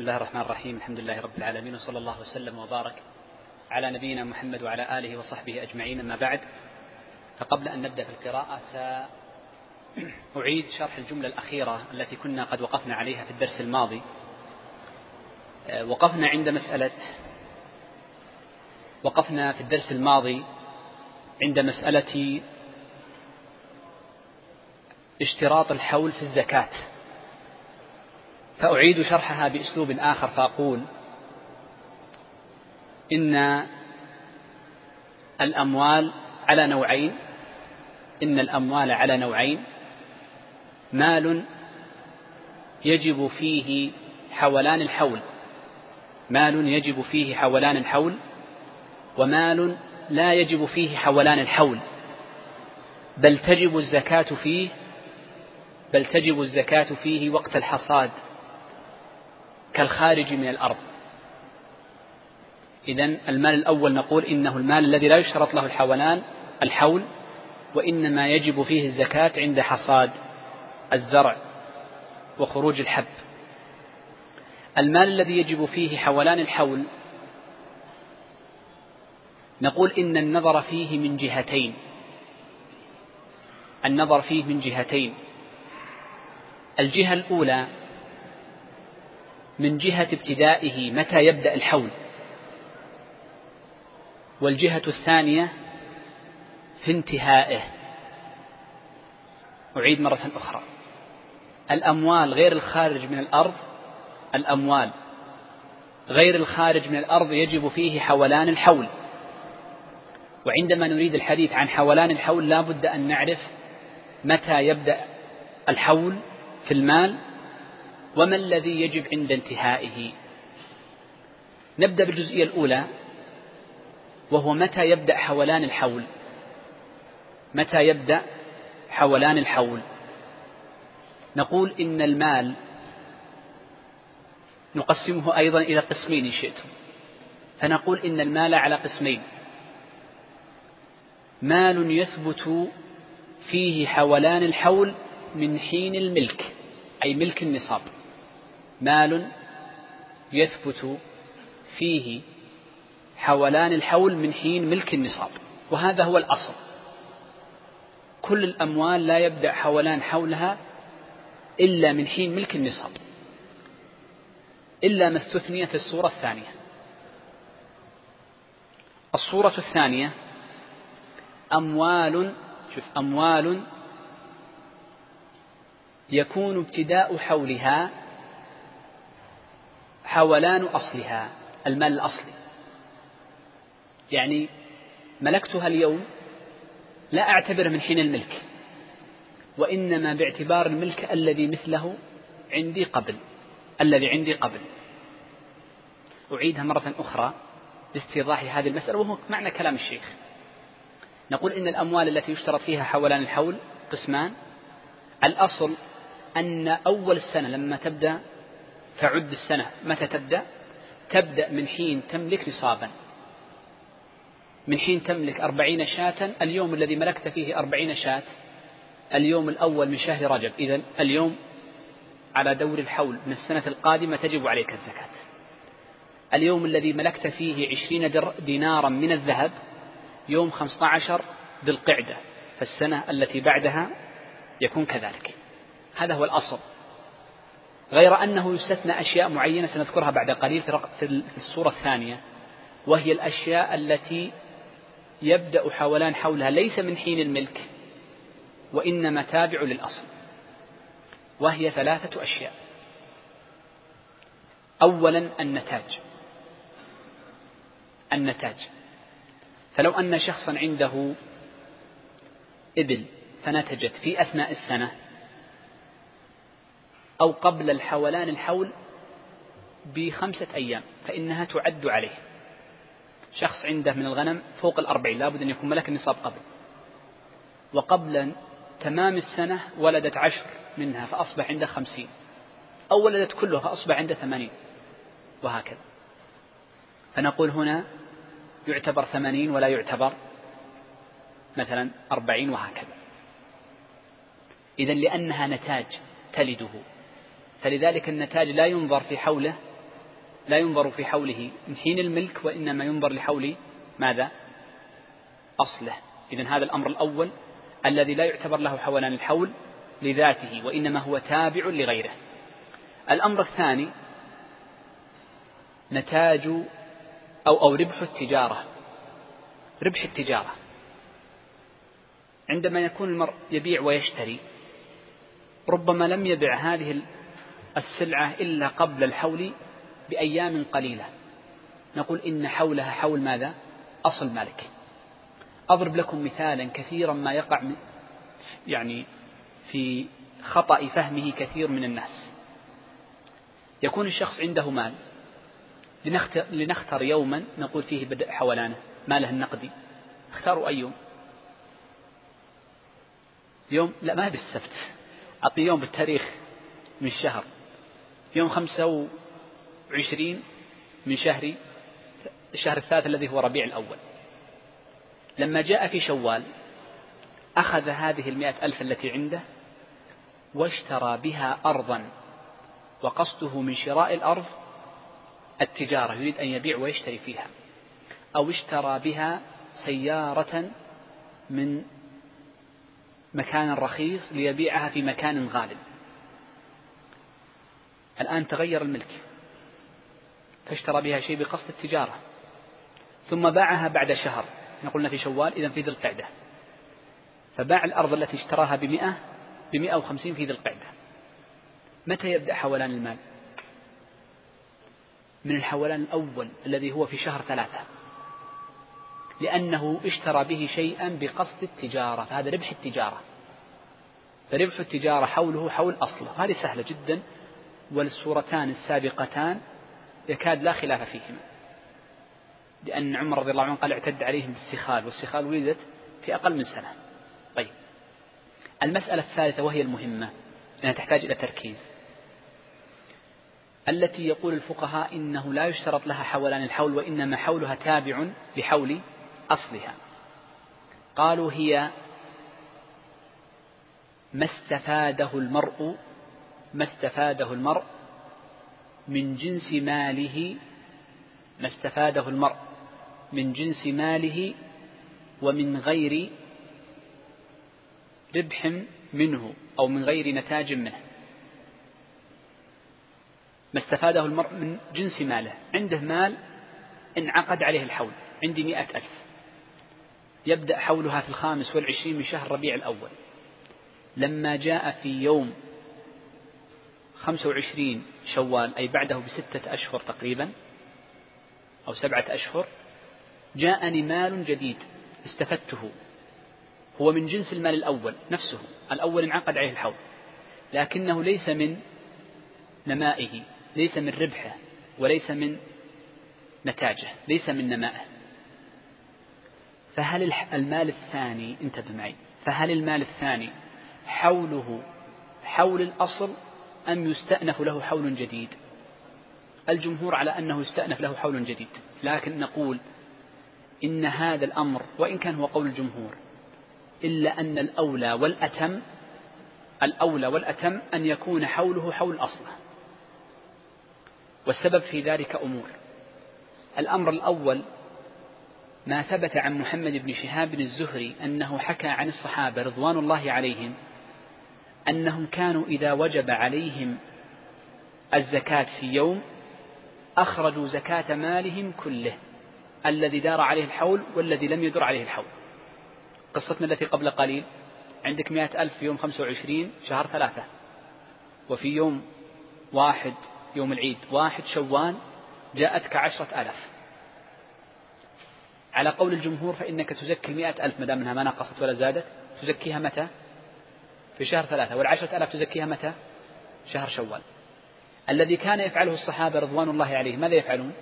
بسم الله الرحمن الرحيم. الحمد لله رب العالمين وصلى الله وسلم وبارك على نبينا محمد وعلى آله وصحبه أجمعين. أما بعد فقبل أن نبدأ في القراءة سأعيد شرح الجملة الأخيرة التي كنا قد وقفنا عليها في الدرس الماضي. وقفنا عند مسألة وقفنا في الدرس الماضي عند مسألة اشتراط الحول في الزكاة. فأعيد شرحها بأسلوب آخر فأقول إن الأموال على نوعين إن الأموال على نوعين مال يجب فيه حولان الحول مال يجب فيه حولان الحول ومال لا يجب فيه حولان الحول. بل تجب الزكاة فيه بل تجب الزكاة فيه وقت الحصاد. كالخارج من الأرض. إذا المال الأول نقول إنه المال الذي لا يشترط له الحولان الحول وإنما يجب فيه الزكاة عند حصاد الزرع وخروج الحب. المال الذي يجب فيه حولان الحول نقول إن النظر فيه من جهتين. النظر فيه من جهتين. الجهة الأولى من جهة ابتدائه متى يبدأ الحول. والجهة الثانية في انتهائه. أعيد مرة أخرى. الأموال غير الخارج من الأرض الأموال غير الخارج من الأرض يجب فيه حولان الحول. وعندما نريد الحديث عن حولان الحول لا بد أن نعرف متى يبدأ الحول في المال وما الذي يجب عند انتهائه؟ نبدأ بالجزئية الأولى وهو متى يبدأ حولان الحول؟ متى يبدأ حولان الحول؟ نقول إن المال نقسمه أيضا إلى قسمين إن شئتم. فنقول إن المال على قسمين. مال يثبت فيه حولان الحول من حين الملك أي ملك النصاب. مال يثبت فيه حولان الحول من حين ملك النصاب وهذا هو الأصل. كل الأموال لا يبدأ حولان حولها إلا من حين ملك النصاب إلا ما استثني في الصورة الثانية. الصورة الثانية أموال شوف أموال يكون ابتداء حولها حولان أصلها المال الأصلي. يعني ملكتها اليوم لا أعتبر من حين الملك وإنما باعتبار الملك الذي مثله عندي قبل الذي عندي قبل. أعيدها مرة أخرى لاستيضاح هذه المسألة وهو معنى كلام الشيخ. نقول إن الأموال التي يشترط فيها حولان الحول قسمان. الأصل أن أول السنة لما تبدأ تعد السنة. متى تبدأ؟ تبدأ من حين تملك نصابا. من حين تملك أربعين شاة. اليوم الذي ملكت فيه أربعين شاة. اليوم الأول من شهر رجب. إذا اليوم على دور الحول. من السنة القادمة تجب عليك الزكاة. اليوم الذي ملكت فيه عشرين دينارا من الذهب. يوم خمسة عشر ذي القعدة. فالسنة التي بعدها يكون كذلك. هذا هو الأصل. غير أنه يستثنى أشياء معينة سنذكرها بعد قليل في الصورة الثانية وهي الأشياء التي يبدأ حولان حولها ليس من حين الملك وإنما تابع للأصل وهي ثلاثة أشياء. أولا النتاج. النتاج. فلو أن شخصا عنده إبل فنتجت في أثناء السنة أو قبل الحولان الحول بخمسة أيام فإنها تعد عليه. شخص عنده من الغنم فوق الأربعين لابد أن يكون ملك النصاب قبل. وقبل تمام السنة ولدت عشر منها فأصبح عنده خمسين. أو ولدت كلها فأصبح عنده ثمانين. وهكذا. فنقول هنا يعتبر ثمانين ولا يعتبر مثلا أربعين وهكذا. إذا لأنها نتاج تلده. فلذلك النتاج لا ينظر في حوله لا ينظر في حوله من حين الملك وإنما ينظر لحول ماذا؟ أصله. إذن هذا الأمر الأول الذي لا يعتبر له حولان الحول لذاته وإنما هو تابع لغيره. الأمر الثاني نتاج أو أو ربح التجارة. ربح التجارة. عندما يكون المرء يبيع ويشتري ربما لم يبع هذه السلعة إلا قبل الحول بأيام قليلة. نقول إن حولها حول ماذا؟ أصل مالك. أضرب لكم مثالا كثيرا ما يقع يعني في خطأ فهمه كثير من الناس. يكون الشخص عنده مال لنختر, لنختر يوما نقول فيه بدء حولانه ماله النقدي. اختاروا أي يوم؟ يوم لا ما بالسبت. أعطي يوم بالتاريخ من الشهر. يوم خمسة وعشرين من شهر الشهر الثالث الذي هو ربيع الأول. لما جاء في شوال أخذ هذه المئة ألف التي عنده واشترى بها أرضا وقصده من شراء الأرض التجارة يريد أن يبيع ويشتري فيها أو اشترى بها سيارة من مكان رخيص ليبيعها في مكان غالب. الآن تغير الملك. فاشترى بها شيء بقصد التجارة. ثم باعها بعد شهر. إحنا قلنا في شوال إذا في ذي القعدة. فباع الأرض التي اشتراها بمئة بمئة وخمسين في ذي القعدة. متى يبدأ حولان المال؟ من الحولان الأول الذي هو في شهر ثلاثة. لأنه اشترى به شيئا بقصد التجارة. فهذا ربح التجارة. فربح التجارة حوله حول أصله. هذه سهلة جدا. والصورتان السابقتان يكاد لا خلاف فيهما. لأن عمر رضي الله عنه قال اعتد عليهم بالسخال والسخال ولدت في أقل من سنة. طيب. المسألة الثالثة وهي المهمة لأنها تحتاج إلى تركيز. التي يقول الفقهاء إنه لا يشترط لها حولان الحول وإنما حولها تابع لحول أصلها. قالوا هي ما استفاده المرء ما استفاده المرء من جنس ماله ما استفاده المرء من جنس ماله ومن غير ربح منه أو من غير نتاج منه. ما استفاده المرء من جنس ماله. عنده مال انعقد عليه الحول. عندي مئة ألف. يبدأ حولها في الخامس والعشرين من شهر ربيع الأول. لما جاء في يوم خمسة وعشرين شوال أي بعده بستة أشهر تقريبا أو سبعة أشهر جاءني مال جديد استفدته. هو من جنس المال الأول نفسه الأول انعقد عليه الحول لكنه ليس من نمائه ليس من ربحه وليس من نتاجه ليس من نمائه. فهل المال الثاني انتبه معي فهل المال الثاني حوله حول الأصل أم يستأنف له حول جديد. الجمهور على أنه يستأنف له حول جديد. لكن نقول إن هذا الأمر وإن كان هو قول الجمهور إلا أن الأولى والأتم الأولى والأتم أن يكون حوله حول أصله. والسبب في ذلك أمور. الأمر الأول ما ثبت عن محمد بن شهاب الزهري أنه حكى عن الصحابة رضوان الله عليهم أنهم كانوا إذا وجب عليهم الزكاة في يوم أخرجوا زكاة مالهم كله الذي دار عليه الحول والذي لم يدر عليه الحول. قصتنا التي قبل قليل عندك مئة ألف في يوم خمسة وعشرين شهر ثلاثة. وفي يوم واحد يوم العيد واحد شوال جاءتك عشرة ألاف على قول الجمهور فإنك تزكي المئة ألف ما دام أنها ما نقصت ولا زادت تزكيها متى؟ في شهر ثلاثة والعشرة ألاف تزكيها متى؟ شهر شوال. الذي كان يفعله الصحابة رضوان الله عليهم ماذا يفعلون؟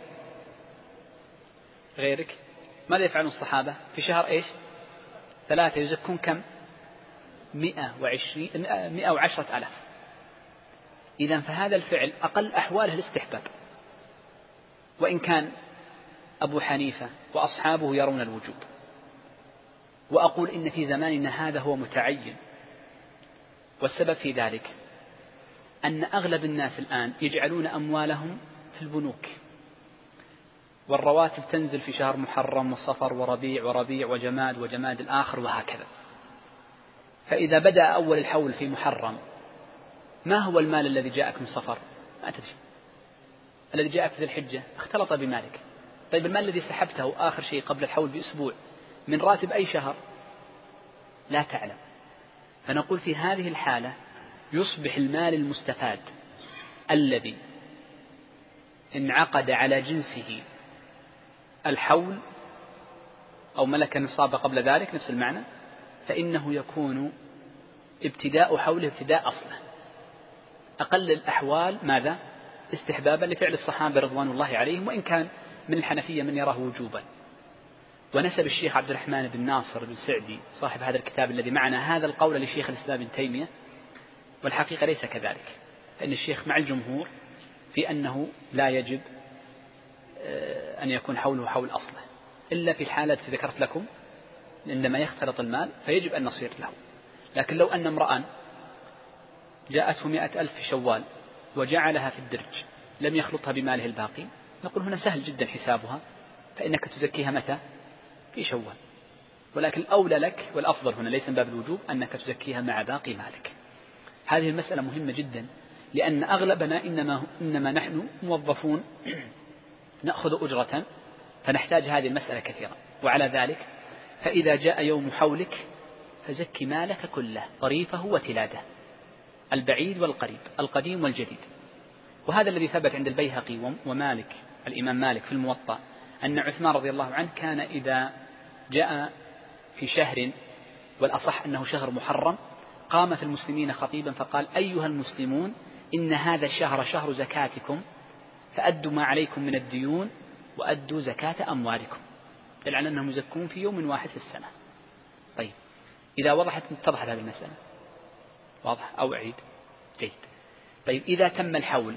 غيرك. ماذا يفعلون الصحابة؟ في شهر إيش؟ ثلاثة يزكون كم؟ مئة وعشرين مئة وعشرة ألاف. إذا فهذا الفعل أقل أحواله الاستحباب. وإن كان أبو حنيفة وأصحابه يرون الوجوب. وأقول إن في زماننا هذا هو متعين. والسبب في ذلك أن أغلب الناس الآن يجعلون أموالهم في البنوك. والرواتب تنزل في شهر محرم وصفر وربيع وربيع وجماد وجماد الآخر وهكذا. فإذا بدأ أول الحول في محرم ما هو المال الذي جاءك من صفر؟ ما تدري. الذي جاءك في الحجة اختلط بمالك. طيب المال الذي سحبته آخر شيء قبل الحول بأسبوع من راتب أي شهر؟ لا تعلم. فنقول في هذه الحالة يصبح المال المستفاد الذي انعقد على جنسه الحول أو ملك النصاب قبل ذلك نفس المعنى فإنه يكون ابتداء حوله ابتداء أصله أقل الأحوال ماذا؟ استحبابا لفعل الصحابة رضوان الله عليهم وإن كان من الحنفية من يراه وجوبا ونسب الشيخ عبد الرحمن بن ناصر بن سعدي صاحب هذا الكتاب الذي معنا هذا القول لشيخ الإسلام ابن تيمية والحقيقة ليس كذلك فإن الشيخ مع الجمهور في أنه لا يجب آه، أن يكون حوله حول أصله إلا في الحالة التي ذكرت لكم عندما يختلط المال فيجب أن نصير له. لكن لو أن امرأ جاءته مئة ألف في شوال وجعلها في الدرج لم يخلطها بماله الباقي نقول هنا سهل جدا حسابها فإنك تزكيها متى؟ في شوال. ولكن الأولى لك والأفضل هنا ليس من باب الوجوب أنك تزكيها مع باقي مالك. هذه المسألة مهمة جدا لأن أغلبنا إنما, إنما نحن موظفون نأخذ أجرة فنحتاج هذه المسألة كثيرا. وعلى ذلك فإذا جاء يوم حولك فزكي مالك كله طريفه وتلاده البعيد والقريب القديم والجديد. وهذا الذي ثبت عند البيهقي ومالك الإمام مالك في الموطأ أن عثمان رضي الله عنه كان إذا جاء في شهر والأصح أنه شهر محرم قام في المسلمين خطيبا فقال أيها المسلمون إن هذا الشهر شهر زكاتكم فأدوا ما عليكم من الديون وأدوا زكاة أموالكم. دل على أنهم يزكون في يوم واحد في السنة. طيب إذا وضحت اتضحت هذه المسألة. واضح أو أعيد؟ جيد. طيب إذا تم الحول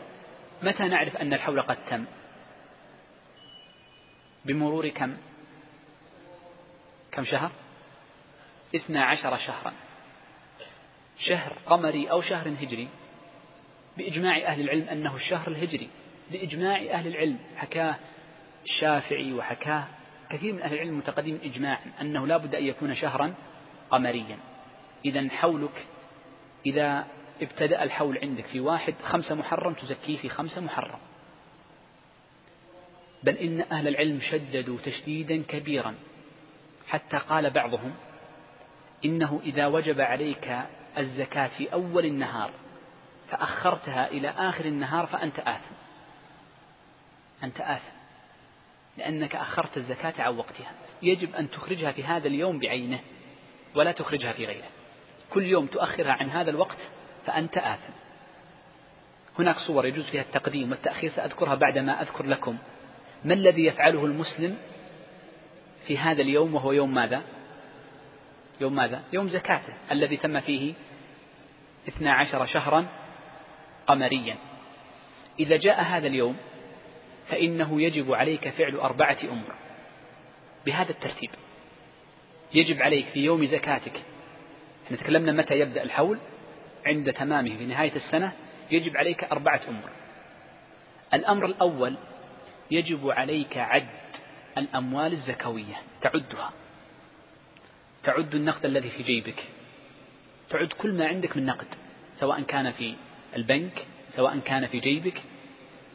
متى نعرف أن الحول قد تم؟ بمرور كم؟ كم شهر؟ اثنا عشر شهرا. شهر قمري أو شهر هجري. بإجماع أهل العلم أنه الشهر الهجري. بإجماع أهل العلم. حكاه الشافعي وحكاه كثير من أهل العلم المتقدمين إجماعا أنه لا بد أن يكون شهرا قمريا. إذا حولك إذا ابتدأ الحول عندك في واحد خمسة محرم تزكيه في خمسة محرم. بل إن أهل العلم شددوا تشديدا كبيرا. حتى قال بعضهم إنه إذا وجب عليك الزكاة في أول النهار فأخرتها إلى آخر النهار فأنت آثم. أنت آثم. لأنك أخرت الزكاة عن وقتها. يجب أن تخرجها في هذا اليوم بعينه ولا تخرجها في غيره. كل يوم تؤخرها عن هذا الوقت فأنت آثم. هناك صور يجوز فيها التقديم والتأخير سأذكرها بعدما أذكر لكم. ما الذي يفعله المسلم في هذا اليوم وهو يوم ماذا؟ يوم ماذا؟ يوم زكاته الذي تم فيه اثنا عشر شهرا قمريا. إذا جاء هذا اليوم فإنه يجب عليك فعل أربعة أمور. بهذا الترتيب يجب عليك في يوم زكاتك إحنا تكلمنا متى يبدأ الحول؟ عند تمامه في نهاية السنة يجب عليك أربعة أمور. الأمر الأول يجب عليك عد الأموال الزكوية. تعدها. تعد النقد الذي في جيبك. تعد كل ما عندك من نقد سواء كان في البنك سواء كان في جيبك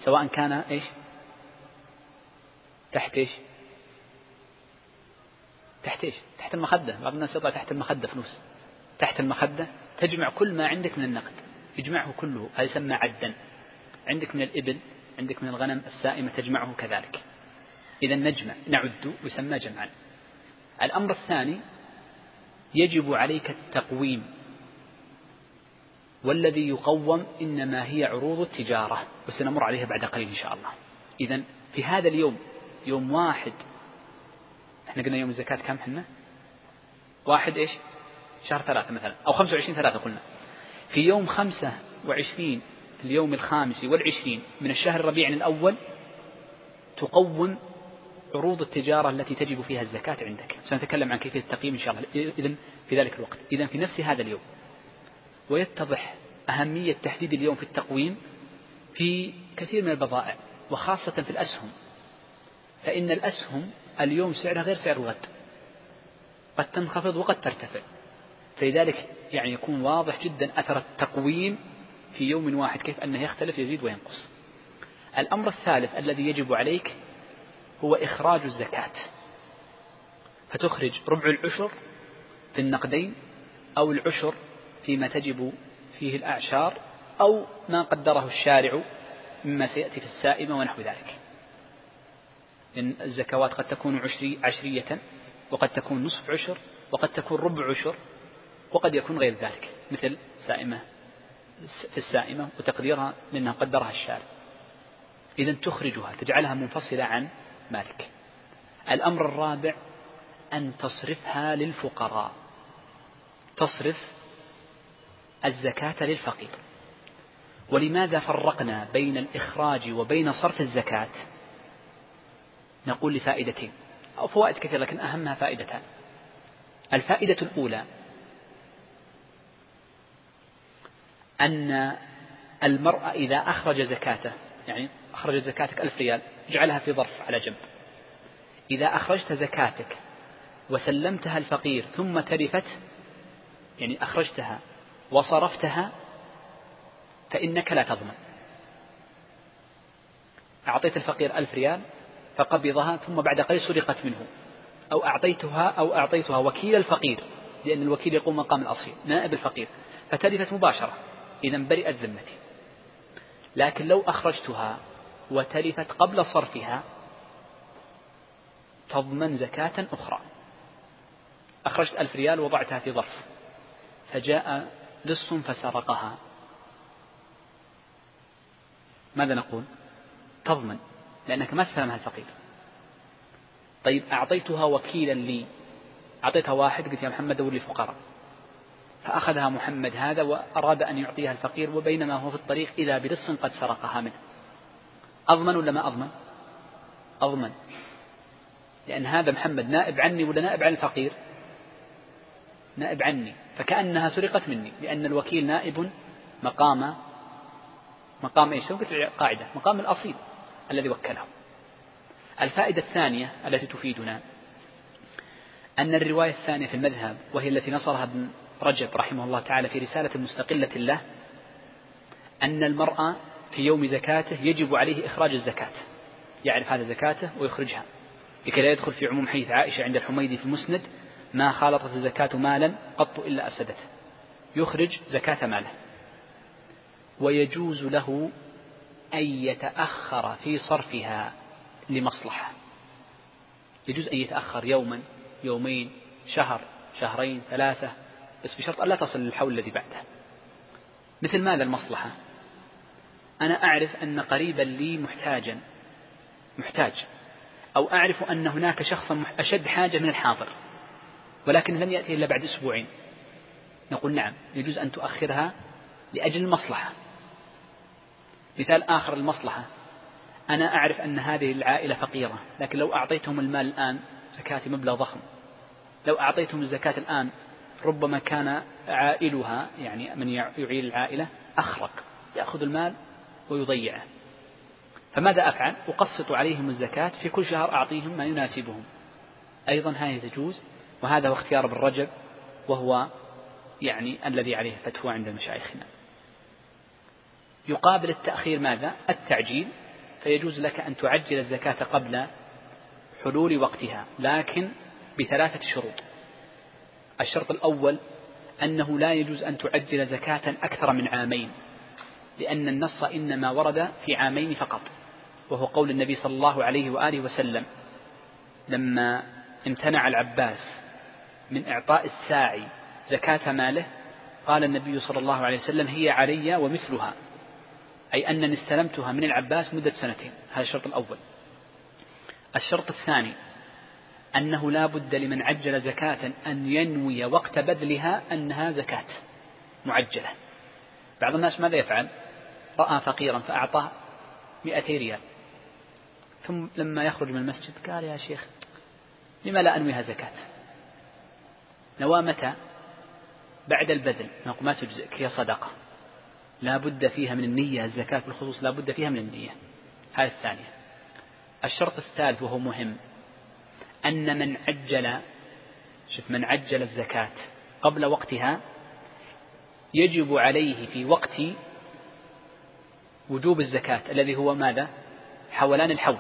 سواء كان إيش؟ تحت إيش؟ تحت إيش؟ تحت المخدة. بعض الناس يضع تحت المخدة فلوس. تحت المخدة تجمع كل ما عندك من النقد. اجمعه كله هذا يسمى عدا. عندك من الإبل عندك من الغنم السائمة تجمعه كذلك. إذا نجمع نعد ويسمى جمعا. الأمر الثاني يجب عليك التقويم. والذي يقوم إنما هي عروض التجارة وسنمر عليها بعد قليل إن شاء الله. إذا في هذا اليوم يوم واحد إحنا قلنا يوم الزكاة كم حنا؟ واحد إيش؟ شهر ثلاثة مثلا أو خمسة وعشرين ثلاثة قلنا. في يوم خمسة وعشرين اليوم الخامس والعشرين من الشهر الربيع الأول تقوم عروض التجارة التي تجب فيها الزكاة عندك. سنتكلم عن كيفية التقييم إن شاء الله. إذن في ذلك الوقت. إذا في نفس هذا اليوم ويتضح أهمية تحديد اليوم في التقويم في كثير من البضائع وخاصة في الأسهم. فإن الأسهم اليوم سعرها غير سعر الغد. قد تنخفض وقد ترتفع. فلذلك يعني يكون واضح جدا أثر التقويم في يوم واحد كيف أنه يختلف يزيد وينقص. الأمر الثالث الذي يجب عليك هو إخراج الزكاة. فتخرج ربع العشر في النقدين أو العشر فيما تجب فيه الأعشار أو ما قدره الشارع مما سيأتي في السائمة ونحو ذلك. إن الزكوات قد تكون عشري عشرية وقد تكون نصف عشر وقد تكون ربع عشر وقد يكون غير ذلك مثل سائمة في السائمة وتقديرها لأنها قدرها الشارع. إذا تخرجها تجعلها منفصلة عن مالك. الأمر الرابع أن تصرفها للفقراء. تصرف الزكاة للفقير. ولماذا فرقنا بين الإخراج وبين صرف الزكاة؟ نقول لفائدتين أو فوائد كثيرة لكن أهمها فائدتان. الفائدة الأولى أن المرأة إذا أخرج زكاته يعني أخرج زكاتك ألف ريال اجعلها في ظرف على جنب. إذا أخرجت زكاتك وسلمتها الفقير ثم تلفت يعني أخرجتها وصرفتها فإنك لا تضمن أعطيت الفقير ألف ريال فقبضها ثم بعد قليل سرقت منه. أو أعطيتها أو أعطيتها وكيل الفقير لأن الوكيل يقوم مقام الأصيل نائب الفقير. فتلفت مباشرة. إذا برئت ذمتي. لكن لو أخرجتها وتلفت قبل صرفها تضمن زكاة أخرى. أخرجت ألف ريال وضعتها في ظرف فجاء لص فسرقها. ماذا نقول؟ تضمن لأنك ما استلمها الفقير. طيب أعطيتها وكيلا لي. أعطيتها واحد قلت يا محمد دور لي فقراء. فأخذها محمد هذا وأراد أن يعطيها الفقير وبينما هو في الطريق إذا بلص قد سرقها منه. أضمن ولا ما أضمن؟ أضمن. لأن هذا محمد نائب عني ولا نائب عن الفقير؟ نائب عني. فكأنها سرقت مني لأن الوكيل نائب مقام مقام إيش؟ قلت؟ قاعدة. مقام الأصيل الذي وكله. الفائدة الثانية التي تفيدنا أن الرواية الثانية في المذهب وهي التي نصرها ابن رجب رحمه الله تعالى في رسالة مستقلة له أن المرأة في يوم زكاته يجب عليه إخراج الزكاة يعرف هذا زكاته ويخرجها. لكي لا يدخل في عموم حديث عائشة عند الحميدي في المسند ما خالطت الزكاة مالا قط إلا أفسدته. يخرج زكاة ماله. ويجوز له أن يتأخر في صرفها لمصلحة. يجوز أن يتأخر يوما يومين شهر شهرين ثلاثة بس بشرط أن لا تصل للحول الذي بعده. مثل ماذا المصلحة؟ أنا أعرف أن قريبا لي محتاجا محتاج أو أعرف أن هناك شخصا أشد حاجة من الحاضر ولكن لم يأتي إلا بعد أسبوعين. نقول نعم يجوز أن تؤخرها لأجل المصلحة. مثال آخر المصلحة. أنا أعرف أن هذه العائلة فقيرة لكن لو أعطيتهم المال الآن زكاة مبلغ ضخم. لو أعطيتهم الزكاة الآن ربما كان عائلها يعني من يعيل العائلة أخرق يأخذ المال ويضيعه. فماذا أفعل؟ أقسط عليهم الزكاة في كل شهر أعطيهم ما يناسبهم. أيضا هذه تجوز وهذا هو اختيار ابن رجب وهو يعني الذي عليه فتوى عند مشايخنا. يقابل التأخير ماذا؟ التعجيل فيجوز لك أن تعجل الزكاة قبل حلول وقتها لكن بثلاثة شروط. الشرط الأول أنه لا يجوز أن تعجل زكاة أكثر من عامين. لأن النص إنما ورد في عامين فقط وهو قول النبي صلى الله عليه وآله وسلم لما امتنع العباس من إعطاء الساعي زكاة ماله قال النبي صلى الله عليه وسلم هي علي ومثلها أي أنني استلمتها من العباس مدة سنتين هذا الشرط الأول. الشرط الثاني أنه لا بد لمن عجل زكاة أن ينوي وقت بذلها أنها زكاة معجلة. بعض الناس ماذا يفعل؟ رأى فقيرا فأعطاه مئتي ريال. ثم لما يخرج من المسجد قال يا شيخ لما لا أنويها زكاة؟ نوى متى بعد البذل. ما تجزئك هي صدقة. لا بد فيها من النية الزكاة بالخصوص لا بد فيها من النية. هذه الثانية. الشرط الثالث وهو مهم أن من عجل شوف من عجل الزكاة قبل وقتها يجب عليه في وقت وجوب الزكاة الذي هو ماذا؟ حولان الحول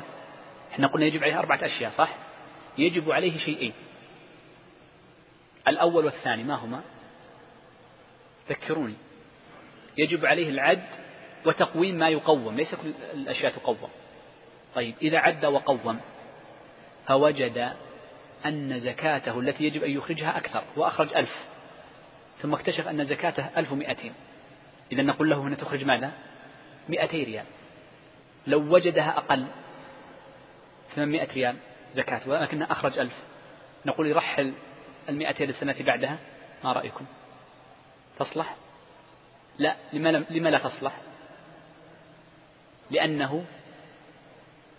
إحنا قلنا يجب عليه أربعة أشياء صح؟ يجب عليه شيئين الأول والثاني ما هما؟ ذكروني يجب عليه العد وتقويم ما يقوم ليس كل الأشياء تقوم طيب إذا عد وقوم فوجد أن زكاته التي يجب أن يخرجها أكثر وأخرج ألف ثم اكتشف أن زكاته ألف ومئتين إذا نقول له هنا تخرج ماذا مئتي ريال. لو وجدها أقل ثمانمائة ريال زكاة ولكنها أخرج ألف. نقول يرحل المئتين السنة بعدها؟ ما رأيكم؟ تصلح؟ لا. لما لا تصلح؟ لأنه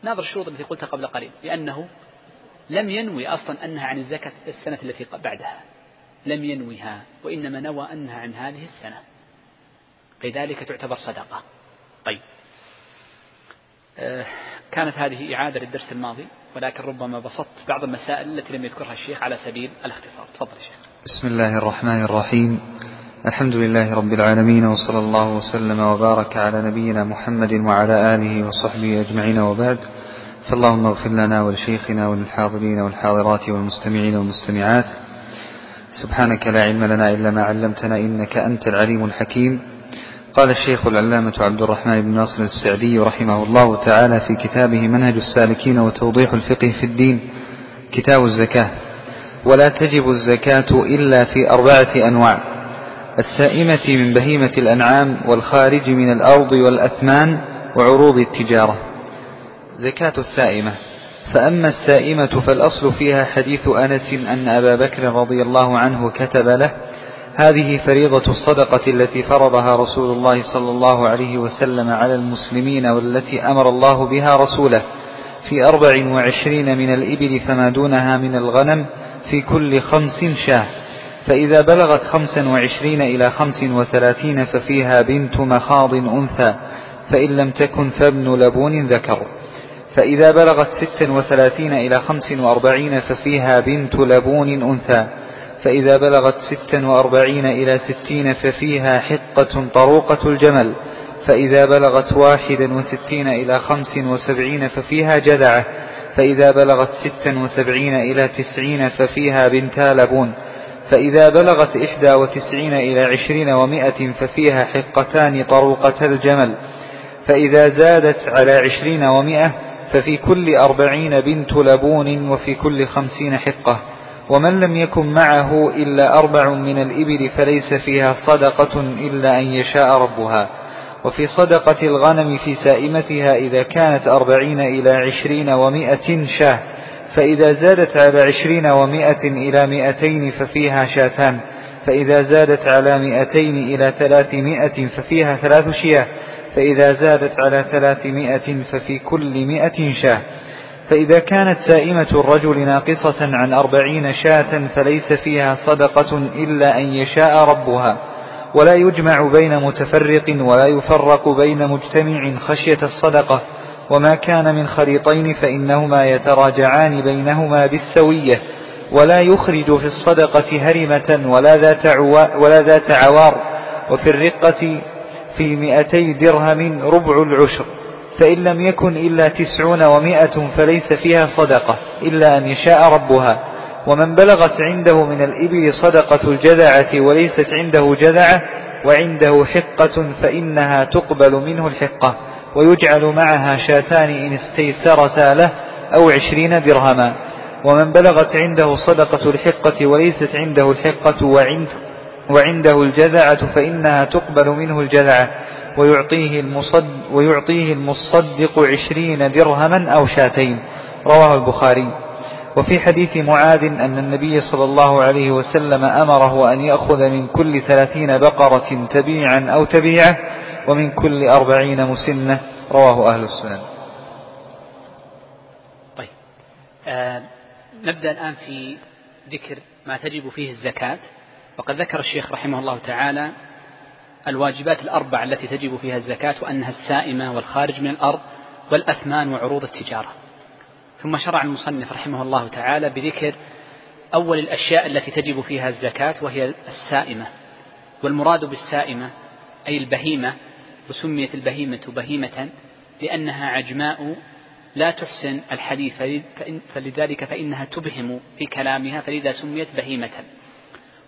ناظر الشروط التي قلتها قبل قليل لأنه لم ينوي أصلا أنها عن الزكاة السنة التي بعدها. لم ينويها وإنما نوى أنها عن هذه السنة. لذلك تعتبر صدقة. طيب. آه كانت هذه إعادة للدرس الماضي ولكن ربما بسطت بعض المسائل التي لم يذكرها الشيخ على سبيل الاختصار. تفضل شيخ. بسم الله الرحمن الرحيم. الحمد لله رب العالمين وصلى الله وسلم وبارك على نبينا محمد وعلى آله وصحبه أجمعين وبعد. فاللهم اغفر لنا ولشيخنا وللحاضرين والحاضرات والمستمعين والمستمعات. سبحانك لا علم لنا إلا ما علمتنا إنك أنت العليم الحكيم. قال الشيخ العلامة عبد الرحمن بن ناصر السعدي رحمه الله تعالى في كتابه منهج السالكين وتوضيح الفقه في الدين كتاب الزكاة. ولا تجب الزكاة إلا في أربعة أنواع السائمة من بهيمة الأنعام والخارج من الأرض والأثمان وعروض التجارة. زكاة السائمة. فأما السائمة فالأصل فيها حديث أنس أن أبا بكر رضي الله عنه كتب له هذه فريضة الصدقة التي فرضها رسول الله صلى الله عليه وسلم على المسلمين والتي أمر الله بها رسوله. في أربع وعشرين من الإبل فما دونها من الغنم في كل خمس شاة. فإذا بلغت خمسا وعشرين إلى خمس وثلاثين ففيها بنت مخاض أنثى. فإن لم تكن فابن لبون ذكر. فإذا بلغت ستا وثلاثين إلى خمس وأربعين ففيها بنت لبون أنثى. فإذا بلغت ستا وأربعين إلى ستين ففيها حقة طروقة الجمل فإذا بلغت واحدا وستين إلى خمس وسبعين ففيها جذعة فإذا بلغت ستا وسبعين إلى تسعين ففيها بنتا لبون فإذا بلغت إحدى وتسعين إلى عشرين ومائة ففيها حقتان طروقة الجمل فإذا زادت على عشرين ومائة ففي كل أربعين بنت لبون وفي كل خمسين حقة. ومن لم يكن معه إلا أربع من الإبل فليس فيها صدقة إلا أن يشاء ربها. وفي صدقة الغنم في سائمتها إذا كانت أربعين إلى عشرين ومائة شاة فإذا زادت على عشرين ومائة إلى مائتين ففيها شاتان فإذا زادت على مائتين إلى ثلاثمائة ففيها ثلاث شياه فإذا زادت على ثلاثمائة ففي كل مائة شاة. فإذا كانت سائمة الرجل ناقصة عن أربعين شاة فليس فيها صدقة إلا أن يشاء ربها ولا يجمع بين متفرق ولا يفرق بين مجتمع خشية الصدقة وما كان من خليطين فإنهما يتراجعان بينهما بالسوية ولا يخرج في الصدقة هرمة ولا ذات, ولا ذات عوار وفي الرقة في مئتي درهم ربع العشر. فإن لم يكن إلا تسعون ومائة فليس فيها صدقة إلا أن يشاء ربها. ومن بلغت عنده من الإبل صدقة الجذعة وليست عنده جذعة وعنده حقة فإنها تقبل منه الحقة. ويجعل معها شاتان إن استيسرتا له أو عشرين درهما. ومن بلغت عنده صدقة الحقة وليست عنده الحقة وعند وعنده الجذعة فإنها تقبل منه الجذعة. ويعطيه, المصد ويعطيه المصدق عشرين درهما أو شاتين. رواه البخاري. وفي حديث معاذ أن النبي صلى الله عليه وسلم أمره أن يأخذ من كل ثلاثين بقرة تبيعا أو تبيعة ومن كل أربعين مسنة. رواه أهل السنن طيب. آه نبدأ الآن في ذكر ما تجب فيه الزكاة. وقد ذكر الشيخ رحمه الله تعالى الواجبات الأربع التي تجب فيها الزكاة وأنها السائمة والخارج من الأرض والأثمان وعروض التجارة. ثم شرع المصنف رحمه الله تعالى بذكر أول الأشياء التي تجب فيها الزكاة وهي السائمة. والمراد بالسائمة أي البهيمة وسميت البهيمة بهيمة لأنها عجماء لا تحسن الحديث فلذلك فإنها تبهم في كلامها فلذا سميت بهيمة.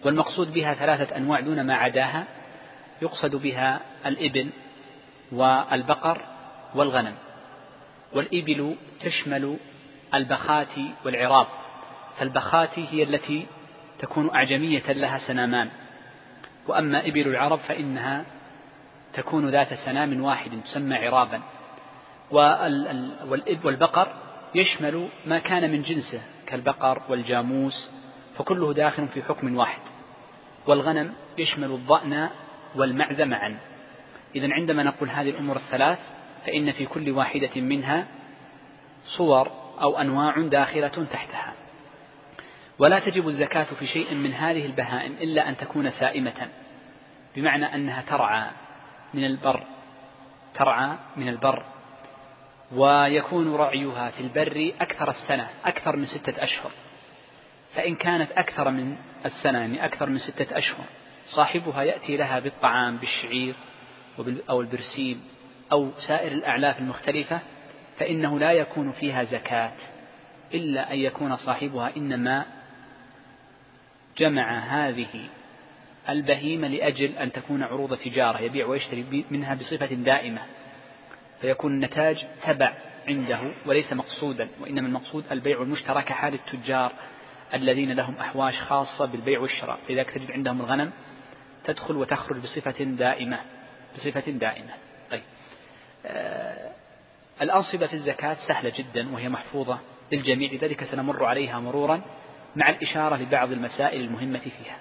والمقصود بها ثلاثة أنواع دون ما عداها. يقصد بها الإبل والبقر والغنم والإبل تشمل البخات والعراب فالبخات هي التي تكون أعجمية لها سنامان وأما إبل العرب فإنها تكون ذات سنام واحد تسمى عرابا والبقر يشمل ما كان من جنسه كالبقر والجاموس فكله داخل في حكم واحد والغنم يشمل الضأن والمعز معا. إذا عندما نقول هذه الأمور الثلاث فإن في كل واحدة منها صور أو أنواع داخلة تحتها. ولا تجب الزكاة في شيء من هذه البهائم إلا أن تكون سائمة. بمعنى أنها ترعى من البر ترعى من البر. ويكون رعيها في البر أكثر السنة أكثر من ستة أشهر. فإن كانت أكثر من السنة يعني أكثر من ستة أشهر. صاحبها يأتي لها بالطعام بالشعير أو البرسيم أو سائر الأعلاف المختلفة فإنه لا يكون فيها زكاة إلا أن يكون صاحبها إنما جمع هذه البهيمة لأجل أن تكون عروض تجارة يبيع ويشتري منها بصفة دائمة فيكون النتاج تبع عنده وليس مقصودا وإنما المقصود البيع والمشترى كحال التجار الذين لهم أحواش خاصة بالبيع والشراء لذلك تجد عندهم الغنم تدخل وتخرج بصفة دائمة بصفة دائمة. طيب. آه الأنصبة في الزكاة سهلة جدا وهي محفوظة للجميع لذلك سنمر عليها مرورا مع الإشارة لبعض المسائل المهمة فيها.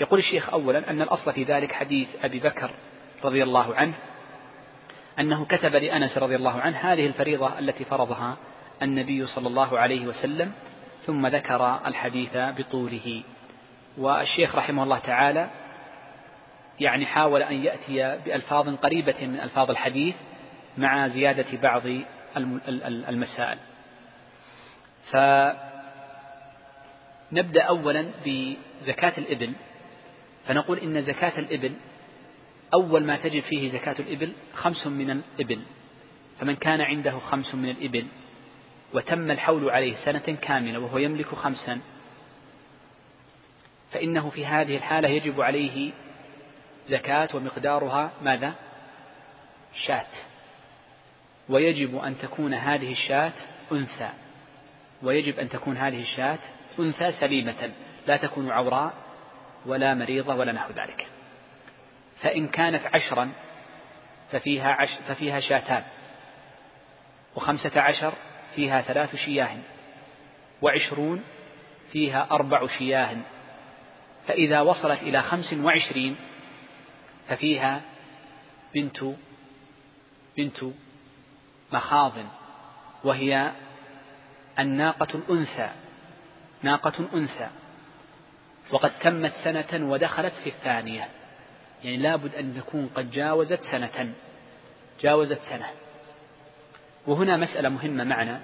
يقول الشيخ أولا أن الأصل في ذلك حديث أبي بكر رضي الله عنه أنه كتب لأنس رضي الله عنه هذه الفريضة التي فرضها النبي صلى الله عليه وسلم ثم ذكر الحديث بطوله. والشيخ رحمه الله تعالى يعني حاول أن يأتي بألفاظ قريبة من ألفاظ الحديث مع زيادة بعض المسائل. فنبدأ أولا بزكاة الإبل. فنقول إن زكاة الإبل أول ما تجب فيه زكاة الإبل خمس من الإبل. فمن كان عنده خمس من الإبل وتم الحول عليه سنة كاملة وهو يملك خمسا فإنه في هذه الحالة يجب عليه زكاة ومقدارها ماذا؟ شاة. ويجب أن تكون هذه الشاة أنثى. ويجب أن تكون هذه الشاة أنثى سليمة لا تكون عوراء ولا مريضة ولا نحو ذلك. فإن كانت عشرا ففيها, عش ففيها شاتان. وخمسة عشر فيها ثلاث شياه. وعشرون فيها أربع شياه. فإذا وصلت إلى خمس وعشرين ففيها بنت بنت مخاض وهي الناقة الأنثى ناقة أنثى. وقد تمت سنة ودخلت في الثانية. يعني لابد أن تكون قد جاوزت سنة. جاوزت سنة. وهنا مسألة مهمة معنا.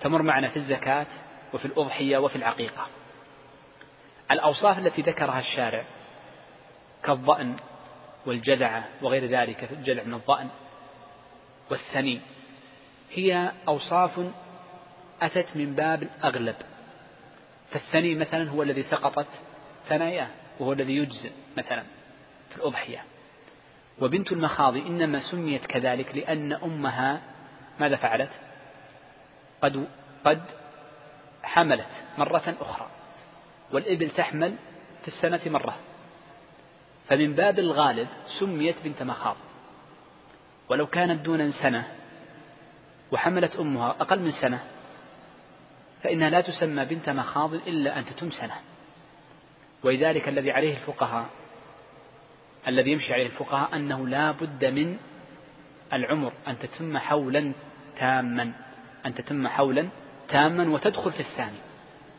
تمر معنا في الزكاة وفي الأضحية وفي العقيقة. الأوصاف التي ذكرها الشارع كالضأن والجذعة وغير ذلك الجذع من الضأن والثني هي أوصاف أتت من باب الأغلب. فالثني مثلا هو الذي سقطت ثناياه وهو الذي يجزئ مثلا في الأضحية. وبنت المخاض إنما سميت كذلك لأن أمها ماذا فعلت؟ قد قد حملت مرة أخرى والإبل تحمل في السنة مرة. فمن باب الغالب سميت بنت مخاض. ولو كانت دون سنة وحملت أمها أقل من سنة فإنها لا تسمى بنت مخاض إلا أن تتم سنة. ولذلك الذي عليه الفقهاء الذي يمشي عليه الفقهاء أنه لا بد من العمر أن تتم حولا تاما أن تتم حولا تاما وتدخل في الثاني.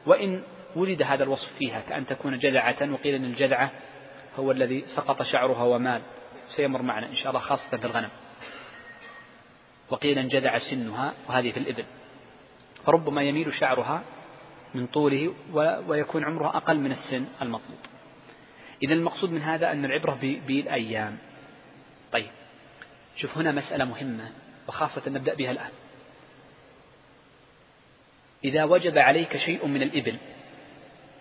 وإن ولد هذا الوصف فيها كأن تكون جذعة وقيل أن الجذعة هو الذي سقط شعرها ومال. سيمر معنا إن شاء الله خاصة في الغنم. وقيل انجذع سنها وهذه في الإبل. فربما يميل شعرها من طوله ويكون عمرها أقل من السن المطلوب. إذا المقصود من هذا أن العبرة بالأيام. طيب شوف هنا مسألة مهمة وخاصة نبدأ بها الآن. إذا وجب عليك شيء من الإبل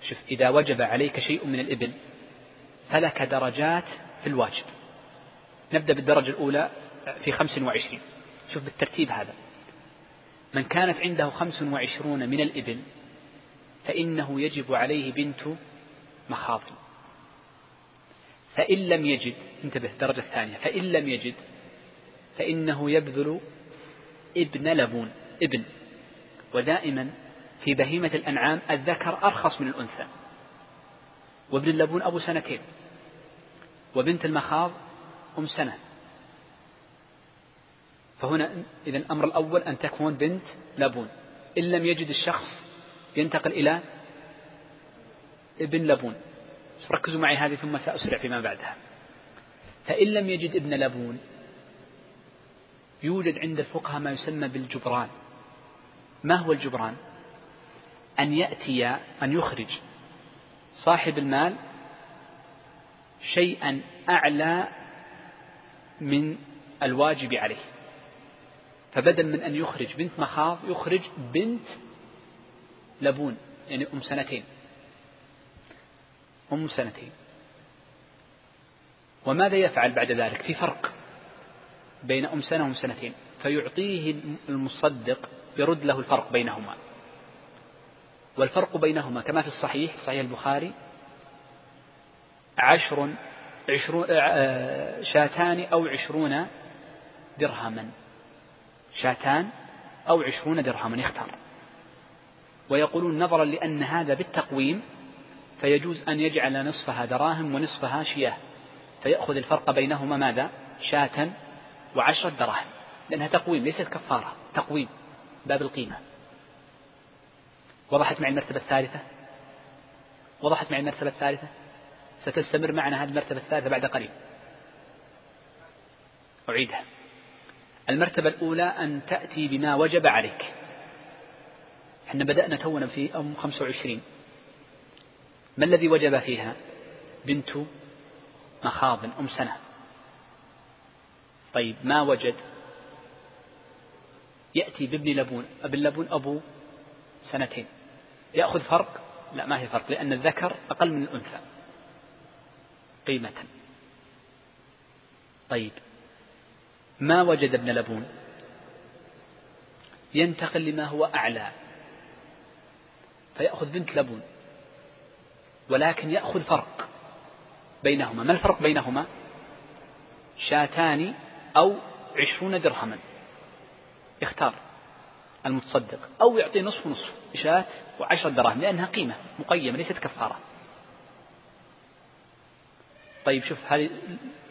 شوف إذا وجب عليك شيء من الإبل فلك درجات في الواجب. نبدأ بالدرجة الأولى في خمس وعشرين. شوف بالترتيب هذا. من كانت عنده خمس وعشرون من الإبل فإنه يجب عليه بنت مخاض. فإن لم يجد انتبه الدرجة الثانية. فإن لم يجد فإنه يبذل ابن لبون ابن. ودائما في بهيمة الأنعام الذكر أرخص من الأنثى. وابن اللبون أبو سنتين. وبنت المخاض أم سنة. فهنا إذا الأمر الأول أن تكون بنت لبون. إن لم يجد الشخص ينتقل إلى ابن لبون. ركزوا معي هذه ثم سأسرع فيما بعدها. فإن لم يجد ابن لبون يوجد عند الفقهاء ما يسمى بالجبران. ما هو الجبران؟ أن يأتي أن يخرج صاحب المال شيئا أعلى من الواجب عليه. فبدل من أن يخرج بنت مخاض يخرج بنت لبون يعني أم سنتين. أم سنتين. وماذا يفعل بعد ذلك؟ في فرق بين أم سنة وأم سنتين. فيعطيه المصدق يرد له الفرق بينهما. والفرق بينهما كما في الصحيح صحيح البخاري عشر عشرون آه، شاتان أو عشرون درهما. شاتان أو عشرون درهما يختار. ويقولون نظرا لأن هذا بالتقويم فيجوز أن يجعل نصفها دراهم ونصفها شياه. فيأخذ الفرق بينهما ماذا؟ شاة وعشرة دراهم. لأنها تقويم ليست كفارة تقويم باب القيمة. وضحت معي المرتبة الثالثة؟ وضحت معي المرتبة الثالثة؟ ستستمر معنا هذه المرتبة الثالثة بعد قليل. أعيدها. المرتبة الأولى أن تأتي بما وجب عليك. إحنا بدأنا تونا في أم 25 ما الذي وجب فيها؟ بنت مخاض أم سنة. طيب ما وجد؟ يأتي بابن لبون. ابن لبون أبو سنتين. يأخذ فرق؟ لا ما هي فرق لأن الذكر أقل من الأنثى. قيمة. طيب ما وجد ابن لبون؟ ينتقل لما هو أعلى فيأخذ بنت لبون ولكن يأخذ فرق بينهما. ما الفرق بينهما؟ شاتان أو عشرون درهما. يختار المتصدق أو يعطي نصف نصف شاة وعشرة دراهم لأنها قيمة مقيمة ليست كفارة. طيب شوف هذه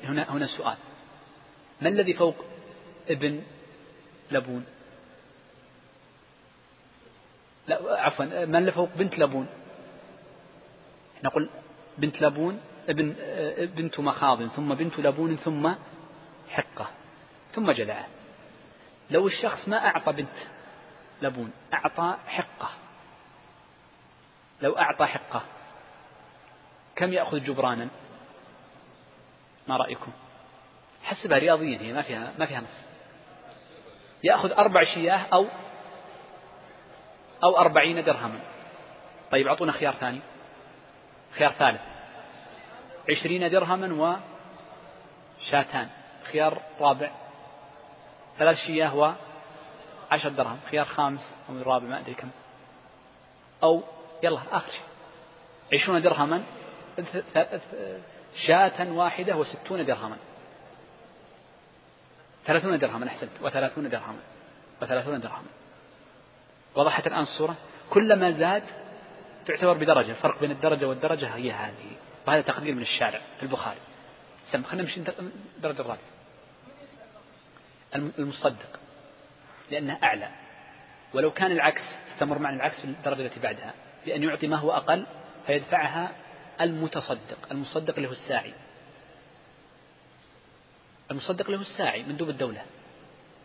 هنا هنا سؤال ما الذي فوق ابن لبون؟ لا عفوا ما الذي فوق بنت لبون؟ نقول بنت لبون ابن بنت مخاض ثم بنت لبون ثم حقة ثم جذعة لو الشخص ما أعطى بنت لبون أعطى حقة. لو أعطى حقة كم يأخذ جبرانا؟ ما رأيكم؟ حسبها رياضيا هي ما فيها ما فيها نص. يأخذ أربع شياه أو أو أربعين درهما. طيب أعطونا خيار ثاني. خيار ثالث. عشرين درهما وشاتان خيار رابع. ثلاث شياه وعشر درهم. خيار خامس أو الرابع ما أدري كم. أو يلا آخر شيء. عشرون درهما. شاة واحدة وستون درهما. ثلاثون درهما أحسنت. وثلاثون درهما. وثلاثون درهما. وضحت الآن الصورة. كلما زاد تعتبر بدرجة. الفرق بين الدرجة والدرجة هي هذه. وهذا تقدير من الشارع في البخاري. سم خلينا نمشي الدرجة الرابعة. المصدق. لأنها أعلى. ولو كان العكس استمر معنا العكس في الدرجة التي بعدها. بأن يعطي ما هو أقل فيدفعها المتصدق المصدق له الساعي. المصدق له الساعي مندوب الدولة.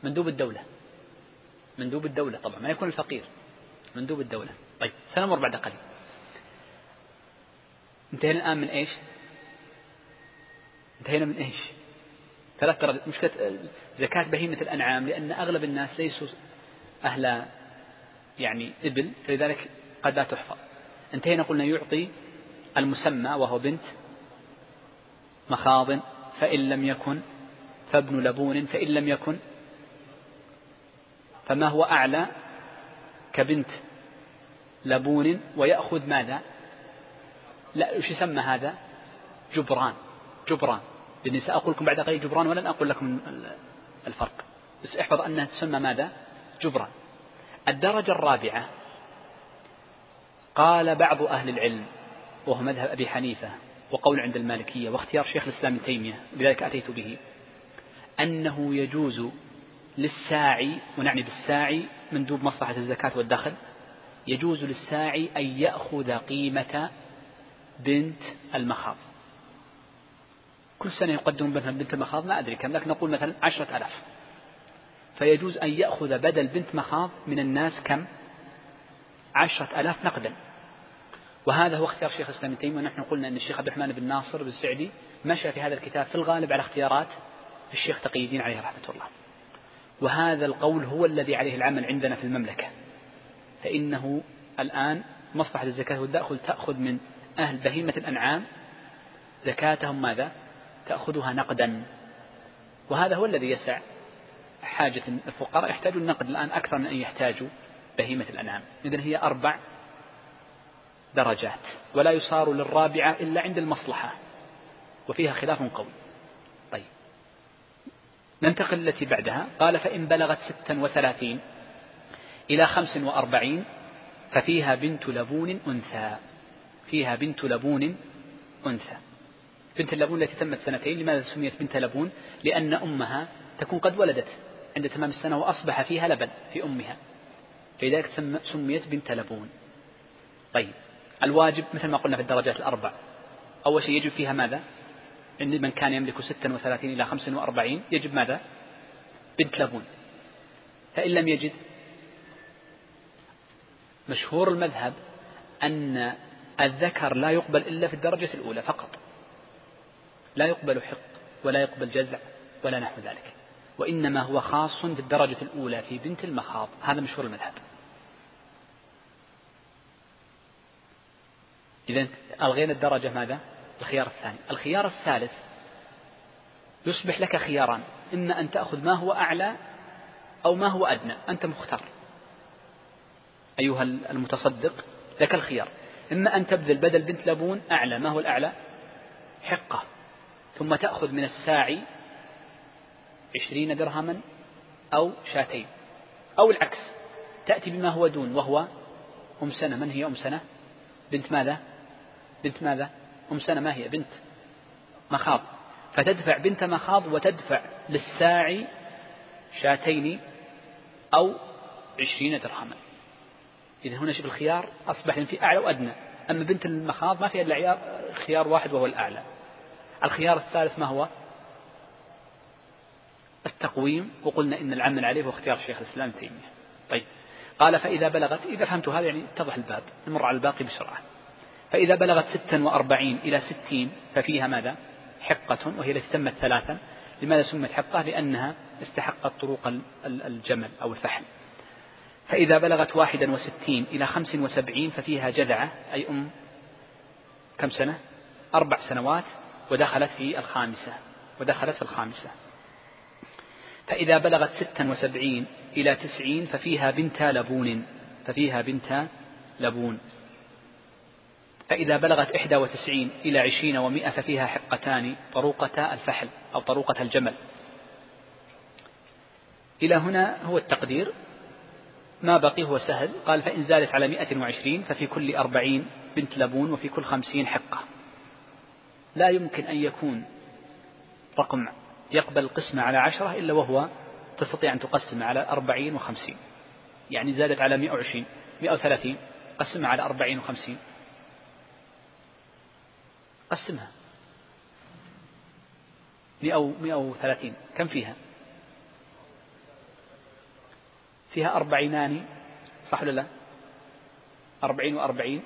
مندوب الدولة. مندوب الدولة طبعا ما يكون الفقير. مندوب الدولة. طيب سنمر بعد قليل. انتهينا الآن من إيش؟ انتهينا من إيش؟ ثلاث درجات. مشكلة زكاة بهيمة الأنعام لأن أغلب الناس ليسوا أهل يعني إبل فلذلك قد لا تحفظ. انتهينا قلنا يعطي المسمى وهو بنت مخاض فإن لم يكن فابن لبون فإن لم يكن فما هو أعلى كبنت لبون؟ ويأخذ ماذا؟ لا إيش يسمى هذا؟ جبران جبران. لأني سأقول لكم بعد قليل جبران ولن أقول لكم الفرق. بس احفظ أنها تسمى ماذا؟ جبران. الدرجة الرابعة قال بعض أهل العلم وهو مذهب أبي حنيفة وقول عند المالكية واختيار شيخ الإسلام ابن تيمية لذلك أتيت به. أنه يجوز للساعي ونعني بالساعي مندوب مصلحة الزكاة والدخل يجوز للساعي أن يأخذ قيمة بنت المخاض. كل سنة يقدم مثلا بنت المخاض ما أدري كم لكن نقول مثلا عشرة ألاف. فيجوز أن يأخذ بدل بنت مخاض من الناس كم؟ عشرة ألاف نقدا. وهذا هو اختيار شيخ الإسلام ابن تيمية. ونحن قلنا أن الشيخ عبد الرحمن بن ناصر بن السعدي مشى في هذا الكتاب في الغالب على اختيارات الشيخ تقي الدين عليه رحمة الله. وهذا القول هو الذي عليه العمل عندنا في المملكة. فإنه الآن مصلحة الزكاة والدخل تأخذ من أهل بهيمة الأنعام. زكاتهم ماذا؟ تأخذها نقدا. وهذا هو الذي يسع حاجة الفقراء. يحتاجون النقد الآن أكثر من أن يحتاجوا بهيمة الأنعام. إذن هي أربع درجات ولا يصار للرابعة إلا عند المصلحة وفيها خلاف قوي. طيب. ننتقل التي بعدها. قال فإن بلغت ستا وثلاثين إلى خمس وأربعين ففيها بنت لبون أنثى فيها بنت لبون أنثى. بنت اللبون التي تمت سنتين لماذا سميت بنت لبون؟ لأن أمها تكون قد ولدت عند تمام السنة وأصبح فيها لبن في أمها فلذلك سميت بنت لبون. طيب. الواجب مثل ما قلنا في الدرجات الأربع. أول شيء يجب فيها ماذا؟ عند من كان يملك ستا وثلاثين إلى خمس وأربعين يجب ماذا؟ بنت لبون فإن لم يجد مشهور المذهب أن الذكر لا يقبل إلا في الدرجة الأولى فقط. لا يقبل حق ولا يقبل جزع ولا نحو ذلك. وإنما هو خاص في الدرجة الأولى في بنت المخاض. هذا مشهور المذهب. إذا ألغينا الدرجة ماذا؟ الخيار الثاني. الخيار الثالث يصبح لك خياران. إما أن تأخذ ما هو أعلى أو ما هو أدنى. أنت مختار. أيها المتصدق لك الخيار. إما أن تبذل بدل بنت لبون أعلى. ما هو الأعلى؟ حقة. ثم تأخذ من الساعي عشرين درهما أو شاتين. أو العكس تأتي بما هو دون وهو أم سنة. من هي أم سنة؟ بنت ماذا؟ بنت ماذا؟ أم سنة ما هي بنت مخاض. فتدفع بنت مخاض وتدفع للساعي شاتين أو عشرين درهما. إذا هنا شوف الخيار أصبح في أعلى وأدنى. أما بنت المخاض ما فيها إلا خيار واحد وهو الأعلى. الخيار الثالث ما هو؟ التقويم. وقلنا إن العمل عليه هو اختيار شيخ الإسلام تيمية. طيب. قال فإذا بلغت إذا فهمت هذا يعني اتضح الباب. نمر على الباقي بسرعة. فإذا بلغت ستا وأربعين إلى ستين ففيها ماذا؟ حقة وهي التي تمت ثلاثا لماذا سمت حقة؟ لأنها استحقت طرق الجمل أو الفحل. فإذا بلغت واحدا وستين إلى خمس وسبعين ففيها جذعة أي أم كم سنة؟ أربع سنوات ودخلت في الخامسة ودخلت في الخامسة. فإذا بلغت ستا وسبعين إلى تسعين ففيها بنت لبون ففيها بنت لبون. فإذا بلغت إحدى وتسعين إلى عشرين ومائة ففيها حقتان طروقة الفحل أو طروقة الجمل. إلى هنا هو التقدير. ما بقي هو سهل. قال فإن زادت على مائة وعشرين ففي كل أربعين بنت لبون وفي كل خمسين حقة لا يمكن أن يكون رقم يقبل القسمة على عشرة إلا وهو تستطيع أن تقسم على أربعين وخمسين. يعني زادت على مئة وعشرين مئة وثلاثين قسمها على أربعين وخمسين. قسمها. مئة وثلاثين. كم فيها؟ فيها أربعينان صح ولا لا؟ أربعين وأربعين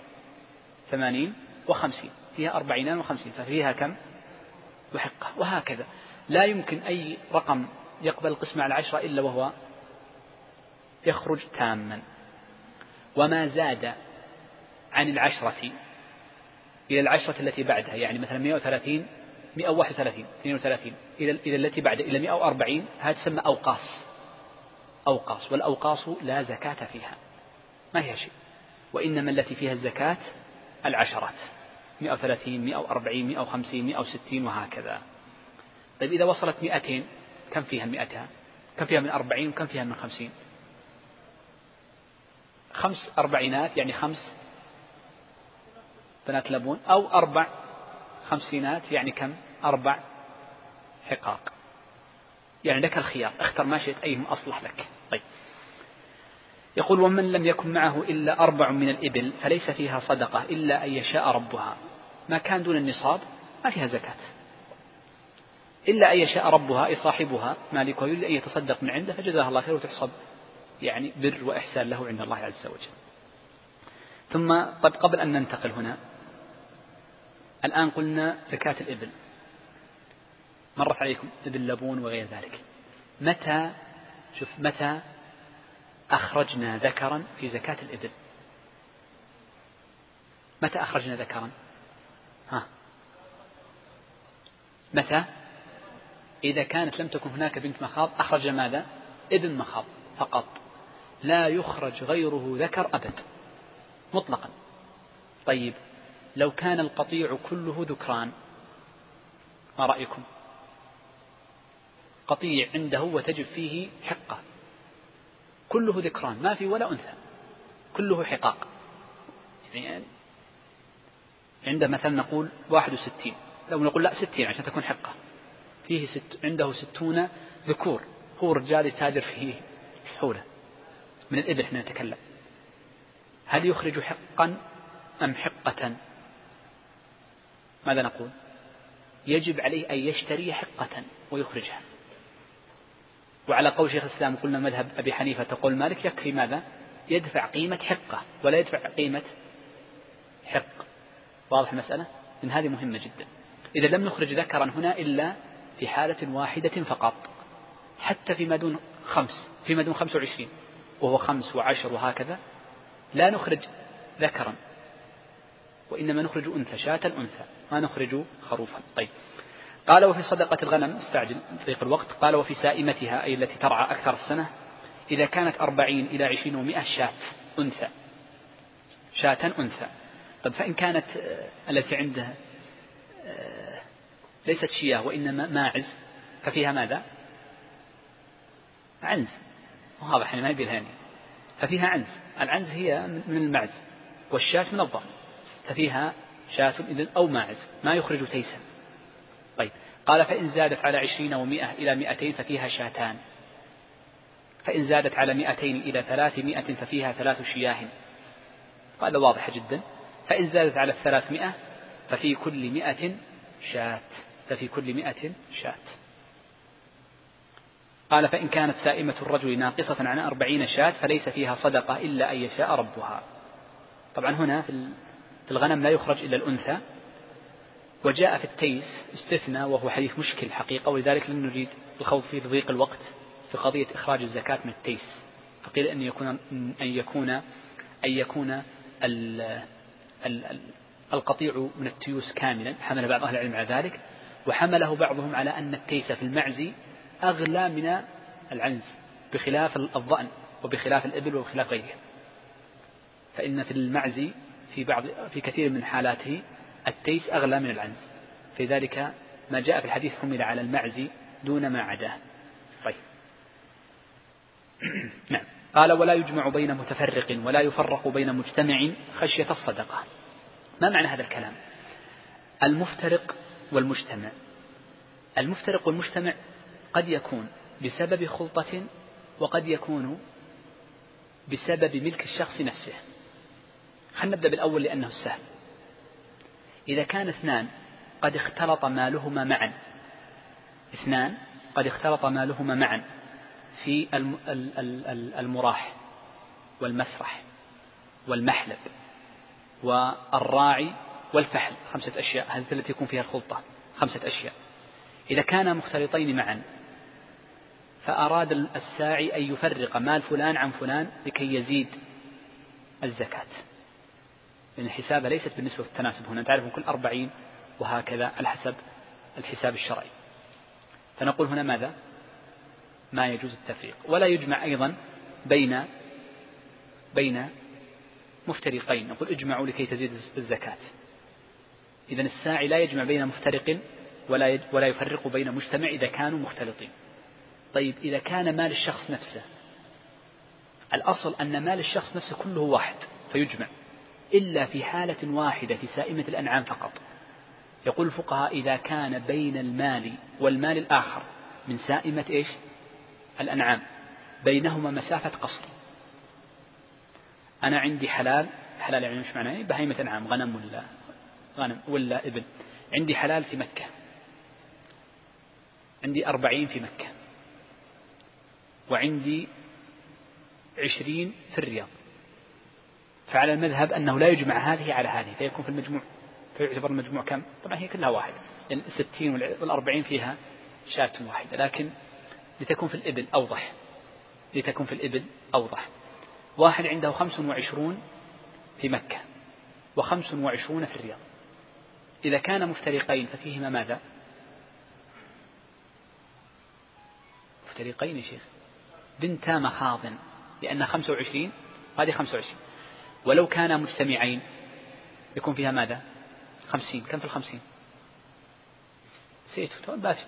ثمانين وخمسين. فيها أربعينان وخمسين. ففيها كم؟ وحقة. وهكذا. لا يمكن أي رقم يقبل القسمة على عشرة إلا وهو يخرج تاما. وما زاد عن العشرة إلى العشرة التي بعدها يعني مثلا 130 131 32 إلى إلى التي بعد إلى 140 هذه تسمى أوقاص. أوقاص والأوقاص لا زكاة فيها ما فيها شيء. وإنما التي فيها الزكاة العشرات 130 140 150 160 وهكذا. طيب إذا وصلت 200 كم فيها المئتها كم فيها من أربعين وكم فيها من خمسين؟ خمس أربعينات يعني خمس بنات لبون أو أربع خمسينات يعني كم؟ أربع حقاق. يعني لك الخيار اختر ما شئت أيهم أصلح لك. طيب. يقول ومن لم يكن معه إلا أربع من الإبل فليس فيها صدقة إلا أن يشاء ربها. ما كان دون النصاب ما فيها زكاة. إلا أن يشاء ربها أي صاحبها مالكها يريد أن يتصدق من عنده فجزاها الله خير وتحصب يعني بر وإحسان له عند الله عز وجل. ثم طيب قبل أن ننتقل هنا الآن قلنا زكاة الإبل. مرت عليكم؟ إبل لبون وغير ذلك. متى؟ شوف متى أخرجنا ذكرا في زكاة الإبل؟ متى أخرجنا ذكرا؟ ها. متى؟ إذا كانت لم تكن هناك بنت مخاض أخرج ماذا؟ ابن مخاض فقط. لا يخرج غيره ذكر أبد. مطلقا. طيب. لو كان القطيع كله ذكران ما رأيكم؟ قطيع عنده وتجب فيه حقة. كله ذكران ما في ولا أنثى كله حقاق. يعني عنده مثلا نقول واحد وستين لو نقول لا ستين عشان تكون حقة. فيه ست عنده ستون ذكور هو رجال يتاجر في حوله. من الإبل إحنا نتكلم هل يخرج حقا أم حقة؟ ماذا نقول؟ يجب عليه أن يشتري حقة ويخرجها. وعلى قول شيخ الإسلام قلنا مذهب أبي حنيفة تقول مالك يكفي ماذا؟ يدفع قيمة حقة ولا يدفع قيمة حق. واضح المسألة؟ من هذه مهمة جدا. إذا لم نخرج ذكرا هنا إلا في حالة واحدة فقط. حتى فيما دون خمس فيما دون خمس وعشرين وهو خمس وعشر وهكذا لا نخرج ذكرا. وإنما نخرج أنثى شاة الأنثى ما نخرج خروفا. طيب. قال وفي صدقة الغنم استعجل ضيق الوقت. قال وفي سائمتها أي التي ترعى أكثر السنة إذا كانت أربعين إلى عشرين ومائة شاة أنثى. شاة أنثى. طيب فإن كانت التي عندها ليست شياه وإنما ماعز ففيها ماذا؟ عنز. واضح يعني ما يبي الهاني ففيها عنز. العنز هي من المعز والشاة من الضأن ففيها شاة إذن أو ماعز ما يخرج تيسا. طيب قال فإن زادت على عشرين ومائة إلى مائتين ففيها شاتان. فإن زادت على مائتين إلى ثلاثمائة ففيها ثلاث شياه. هذا واضح جدا. فإن زادت على الثلاثمائة ففي كل مائة شاة. ففي كل مائة شاة. قال فإن كانت سائمة الرجل ناقصة عن أربعين شاة فليس فيها صدقة إلا أن يشاء ربها. طبعا هنا في الغنم لا يخرج إلا الأنثى وجاء في التيس استثنى وهو حديث مشكل حقيقة ولذلك لم نريد الخوض فيه لضيق الوقت في قضية إخراج الزكاة من التيس. فقيل أن يكون أن يكون أن يكون القطيع من التيوس كاملا. حمل بعض أهل العلم على ذلك وحمله بعضهم على أن التيس في المعز أغلى من العنز بخلاف الضأن وبخلاف الإبل وبخلاف غيرها. فإن في المعز في بعض في كثير من حالاته التيس أغلى من العنز. في ذلك ما جاء في الحديث حمل على المعز دون ما عداه. طيب. نعم. قال ولا يجمع بين متفرق ولا يفرق بين مجتمع خشية الصدقة. ما معنى هذا الكلام؟ المفترق والمجتمع. المفترق والمجتمع قد يكون بسبب خلطة وقد يكون بسبب ملك الشخص نفسه. خلينا نبدأ بالأول لأنه السهل إذا كان اثنان قد اختلط مالهما معا. اثنان قد اختلط مالهما معا في المراح والمسرح والمحلب والراعي والفحل. خمسة أشياء. هذه التي يكون فيها الخلطة. خمسة أشياء. إذا كانا مختلطين معا فأراد الساعي أن يفرق مال فلان عن فلان لكي يزيد الزكاة. لأن الحسابة ليست بالنسبة للتناسب هنا. تعرف كل أربعين وهكذا على حسب الحساب الشرعي. فنقول هنا ماذا؟ ما يجوز التفريق. ولا يجمع أيضا بين بين مفترقين. نقول اجمعوا لكي تزيد الزكاة. إذا الساعي لا يجمع بين مفترق ولا ولا يفرق بين مجتمع إذا كانوا مختلطين. طيب إذا كان مال الشخص نفسه الأصل أن مال الشخص نفسه كله واحد فيجمع. إلا في حالة واحدة في سائمة الأنعام فقط. يقول الفقهاء إذا كان بين المال والمال الآخر من سائمة إيش؟ الأنعام. بينهما مسافة قصر. أنا عندي حلال حلال يعني مش معناه بهيمة أنعام غنم ولا غنم ولا إبل. عندي حلال في مكة. عندي أربعين في مكة. وعندي عشرين في الرياض. فعلى المذهب أنه لا يجمع هذه على هذه فيكون في المجموع. فيعتبر المجموع كم؟ طبعا هي كلها واحد. لأن يعني الستين والأربعين فيها شاة واحدة. لكن لتكون في الإبل أوضح. لتكون في الإبل أوضح. واحد عنده خمس وعشرون في مكة وخمس وعشرون في الرياض. إذا كان مفترقين ففيهما ماذا؟ مفترقين يا شيخ. بنتا مخاض. لأن خمسة وعشرين هذه خمسة وعشرين. ولو كانا مجتمعين يكون فيها ماذا؟ خمسين. كم في الخمسين؟ نسيت باشا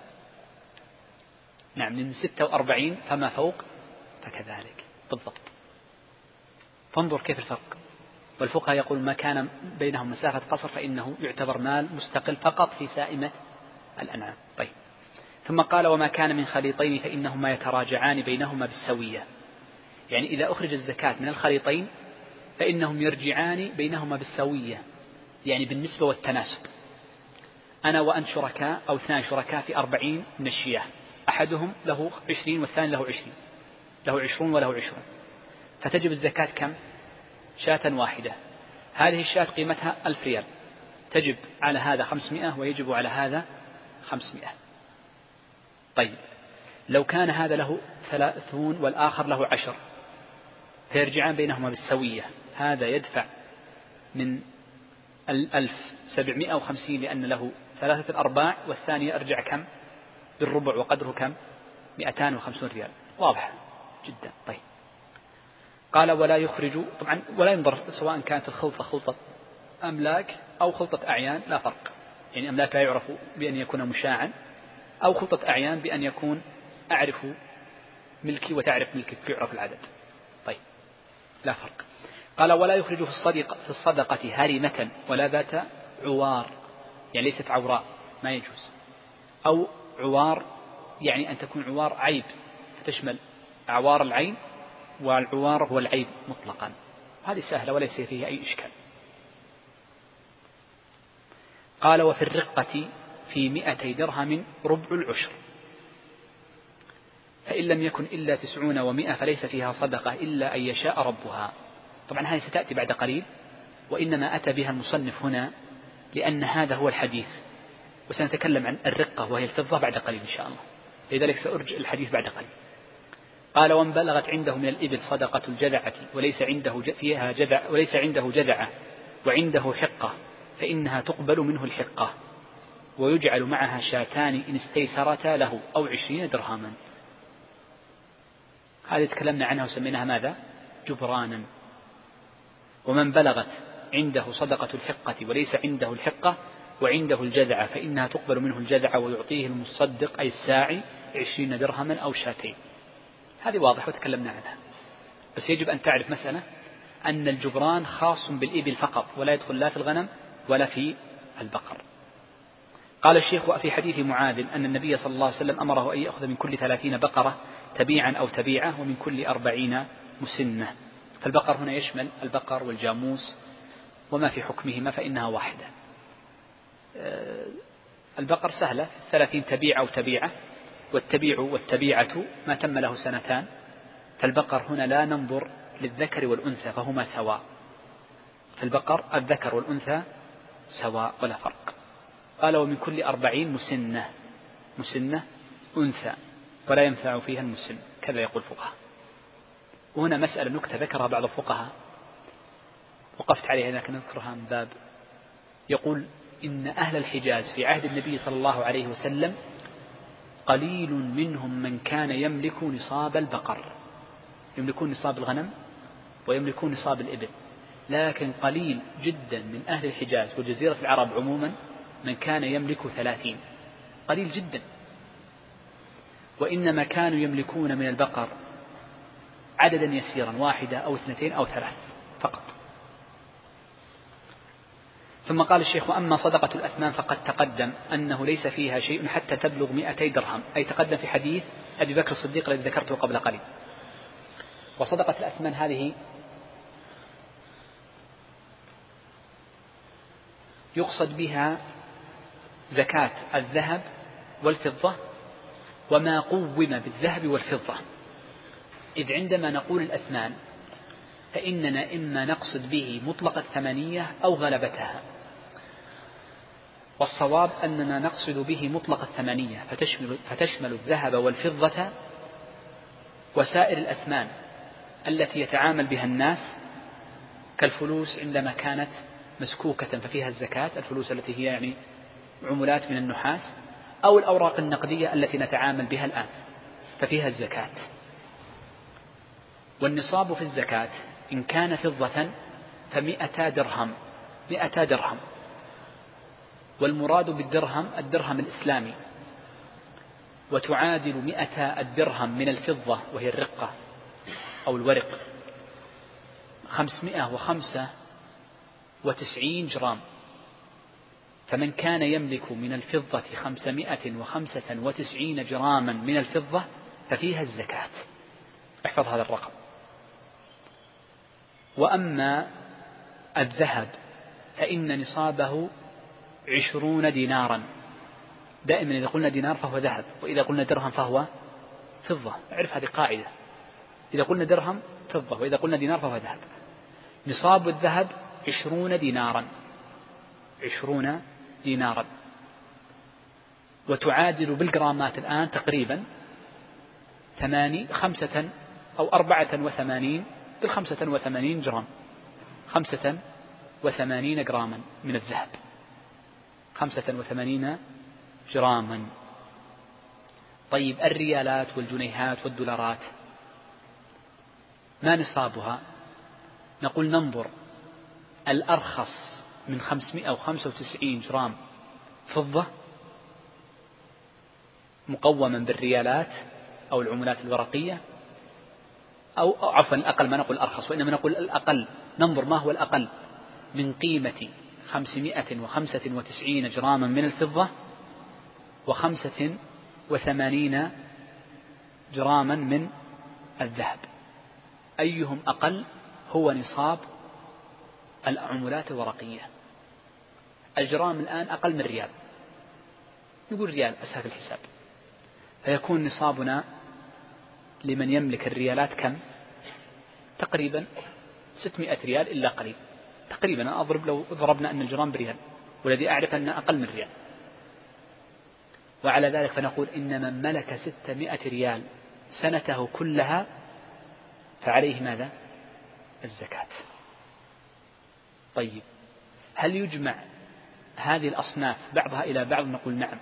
نعم من ستة وأربعين فما فوق فكذلك. بالضبط. فانظر كيف الفرق. والفقهاء يقول ما كان بينهم مسافة قصر فإنه يعتبر مال مستقل فقط في سائمة الأنعام. طيب. ثم قال وما كان من خليطين فإنهما يتراجعان بينهما بالسوية. يعني إذا أخرج الزكاة من الخليطين فإنهم يرجعان بينهما بالسوية يعني بالنسبة والتناسب. أنا وأنت شركاء أو اثنان شركاء في أربعين من الشياه. أحدهم له عشرين والثاني له عشرين. له عشرون وله عشرون. فتجب الزكاة كم؟ شاة واحدة. هذه الشاة قيمتها ألف ريال. تجب على هذا خمسمائة ويجب على هذا خمسمائة. طيب. لو كان هذا له ثلاثون والآخر له عشر فيرجعان بينهما بالسوية. هذا يدفع من الألف سبعمائة وخمسين لأن له ثلاثة الأرباع والثاني أرجع كم؟ بالربع وقدره كم؟ مئتان وخمسون ريال. واضح جدا. طيب. قال ولا يخرج طبعا ولا ينظر سواء كانت الخلطة خلطة أملاك أو خلطة أعيان لا فرق. يعني أملاك لا يعرف بأن يكون مشاعا أو خلطة أعيان بأن يكون أعرف ملكي وتعرف ملكك يعرف العدد. طيب. لا فرق. قال ولا يخرج في الصدقة, في الصدقة هرمة ولا ذات عوار. يعني ليست عوراء ما يجوز. أو عوار يعني أن تكون عوار عيب تشمل أعوار العين والعوار هو العيب مطلقا. هذه سهلة وليس فيها أي إشكال. قال وفي الرقة في مئتي درهم ربع العشر. فإن لم يكن إلا تسعون ومئة فليس فيها صدقة إلا أن يشاء ربها. طبعا هذه ستأتي بعد قليل وإنما أتى بها المصنف هنا لأن هذا هو الحديث وسنتكلم عن الرقة وهي الفضة بعد قليل إن شاء الله. لذلك سأرجع الحديث بعد قليل. قال وان بلغت عنده من الإبل صدقة الجذعة وليس عنده فيها جذع وليس عنده جذعة وعنده حقة فإنها تقبل منه الحقة ويجعل معها شاتان إن استيسرتا له أو عشرين درهما. هذه تكلمنا عنها وسميناها ماذا؟ جبرانا. ومن بلغت عنده صدقة الحقة وليس عنده الحقة وعنده الجذعة فإنها تقبل منه الجذعة ويعطيه المصدق أي الساعي عشرين درهما أو شاتين. هذه واضحة وتكلمنا عنها. بس يجب أن تعرف مسألة أن الجبران خاص بالإبل فقط ولا يدخل لا في الغنم ولا في البقر. قال الشيخ وفي حديث معاذ أن النبي صلى الله عليه وسلم أمره أن يأخذ من كل ثلاثين بقرة تبيعا أو تبيعة ومن كل أربعين مسنة. فالبقر هنا يشمل البقر والجاموس وما في حكمهما فإنها واحدة. آه، البقر سهلة ثلاثين تبيعة والتبيع والتبيعة ما تم له سنتان. فالبقر هنا لا ننظر للذكر والأنثى فهما سواء. في البقر الذكر والأنثى سواء ولا فرق. قال ومن كل أربعين مسنة مسنة أنثى ولا ينفع فيها المسن. كذا يقول الفقهاء. وهنا مسألة نكتة ذكرها بعض الفقهاء. وقفت عليها لكن أذكرها من باب. يقول إن أهل الحجاز في عهد النبي صلى الله عليه وسلم قليل منهم من كان يملك نصاب البقر. يملكون نصاب الغنم ويملكون نصاب الإبل. لكن قليل جدا من أهل الحجاز وجزيرة العرب عموما من كان يملك ثلاثين. قليل جدا. وإنما كانوا يملكون من البقر عددا يسيرا واحدة أو اثنتين أو ثلاث فقط. ثم قال الشيخ وأما صدقة الأثمان فقد تقدم أنه ليس فيها شيء حتى تبلغ مئتي درهم. أي تقدم في حديث أبي بكر الصديق الذي ذكرته قبل قليل. وصدقة الأثمان هذه يقصد بها زكاة الذهب والفضة وما قوم بالذهب والفضة. إذ عندما نقول الأثمان فإننا إما نقصد به مطلق الثمانية أو غلبتها. والصواب أننا نقصد به مطلق الثمانية فتشمل, فتشمل الذهب والفضة وسائر الأثمان التي يتعامل بها الناس كالفلوس عندما كانت مسكوكة ففيها الزكاة الفلوس التي هي يعني عملات من النحاس أو الأوراق النقدية التي نتعامل بها الآن ففيها الزكاة. والنصاب في الزكاة إن كان فضة فمئتا درهم مئتا درهم. والمراد بالدرهم الدرهم الإسلامي. وتعادل مئتا الدرهم من الفضة وهي الرقة أو الورق. خمسمائة وخمسة وتسعين جرام. فمن كان يملك من الفضة خمسمائة وخمسة وتسعين جراما من الفضة ففيها الزكاة. احفظ هذا الرقم. وأما الذهب فإن نصابه عشرون دينارا. دائما إذا قلنا دينار فهو ذهب وإذا قلنا درهم فهو فضة. اعرف هذه قاعدة. إذا قلنا درهم فضة وإذا قلنا دينار فهو ذهب. نصاب الذهب عشرون دينارا. عشرون دينارا. وتعادل بالجرامات الآن تقريبا ثماني خمسة أو أربعة وثمانين بالخمسة وثمانين جرام. خمسة وثمانين جراما من الذهب. خمسة وثمانين جراما. طيب الريالات والجنيهات والدولارات ما نصابها؟ نقول ننظر. الأرخص من خمسمائة وخمسة وتسعين جرام فضة مقوما بالريالات أو العملات الورقية أو عفوا الأقل ما نقول أرخص وإنما نقول الأقل. ننظر ما هو الأقل. من قيمة خمسمائة وخمسة وتسعين جراما من الفضة وخمسة وثمانين جراما من الذهب. أيهم أقل؟ هو نصاب العملات الورقية. الجرام الآن أقل من ريال. نقول ريال أسهل الحساب. فيكون نصابنا لمن يملك الريالات كم؟ تقريبا ستمائة ريال إلا قليل. تقريبا أضرب لو ضربنا أن الجرام بريال والذي أعرف أنه أقل من ريال. وعلى ذلك فنقول إن من ملك ستمائة ريال سنته كلها فعليه ماذا؟ الزكاة. طيب هل يجمع هذه الأصناف بعضها إلى بعض؟ نقول نعم.